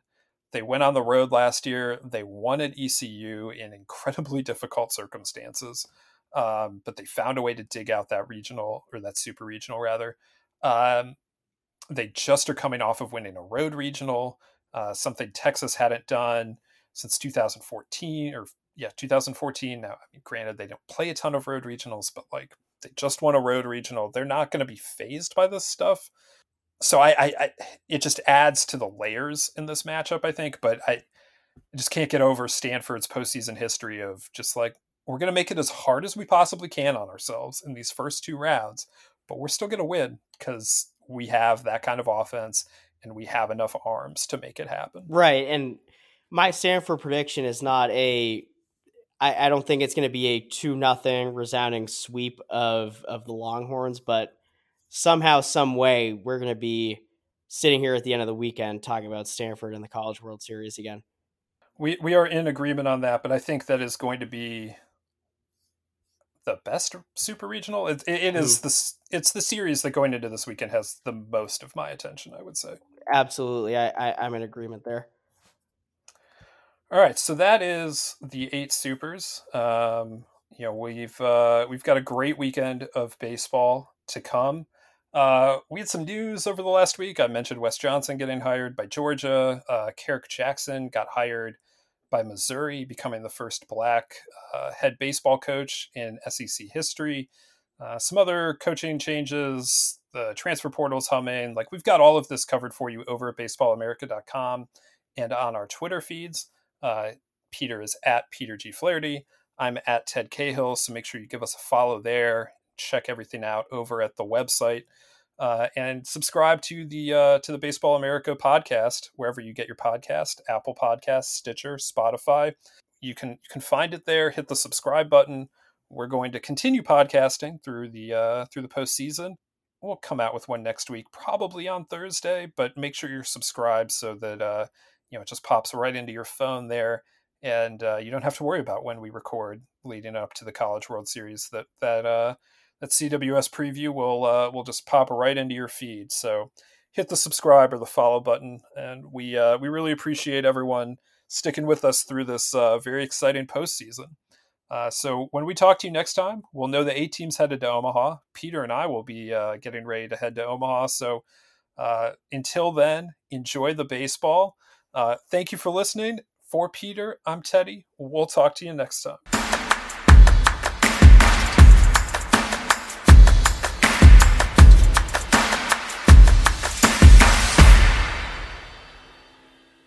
Speaker 1: They went on the road last year. They won at ECU in incredibly difficult circumstances, um, but they found a way to dig out that regional or that super regional rather. Um, they just are coming off of winning a road regional, uh, something Texas hadn't done since 2014 or yeah 2014. Now, I mean, granted they don't play a ton of road regionals, but like they just won a road regional. They're not going to be phased by this stuff. So I, I, I, it just adds to the layers in this matchup, I think. But I, I just can't get over Stanford's postseason history of just like we're going to make it as hard as we possibly can on ourselves in these first two rounds, but we're still going to win because we have that kind of offense and we have enough arms to make it happen.
Speaker 2: Right, and my Stanford prediction is not a I, I don't think it's going to be a two nothing resounding sweep of of the Longhorns, but somehow, some way, we're going to be sitting here at the end of the weekend talking about Stanford and the College World Series again.
Speaker 1: We we are in agreement on that, but I think that is going to be the best super regional. It, it, it is the it's the series that going into this weekend has the most of my attention. I would say.
Speaker 2: Absolutely, I, I I'm in agreement there.
Speaker 1: All right, so that is the eight supers. Um, you know, we've uh, we've got a great weekend of baseball to come. Uh, we had some news over the last week. I mentioned Wes Johnson getting hired by Georgia. Uh, Kerrick Jackson got hired by Missouri, becoming the first black uh, head baseball coach in SEC history. Uh, some other coaching changes. The transfer portal's humming. Like we've got all of this covered for you over at baseballamerica.com and on our Twitter feeds. Uh, Peter is at Peter G. Flaherty. I'm at Ted Cahill, so make sure you give us a follow there. Check everything out over at the website, uh, and subscribe to the uh, to the Baseball America podcast wherever you get your podcast: Apple Podcasts, Stitcher, Spotify. You can you can find it there. Hit the subscribe button. We're going to continue podcasting through the uh, through the postseason. We'll come out with one next week, probably on Thursday. But make sure you're subscribed so that uh, you know it just pops right into your phone there and uh, you don't have to worry about when we record leading up to the college world series that that uh, that cws preview will uh, will just pop right into your feed so hit the subscribe or the follow button and we uh, we really appreciate everyone sticking with us through this uh, very exciting postseason uh, so when we talk to you next time, we'll know the eight teams headed to Omaha. Peter and I will be uh, getting ready to head to Omaha. So uh, until then, enjoy the baseball. Uh, thank you for listening. For Peter, I'm Teddy. We'll talk to you next time.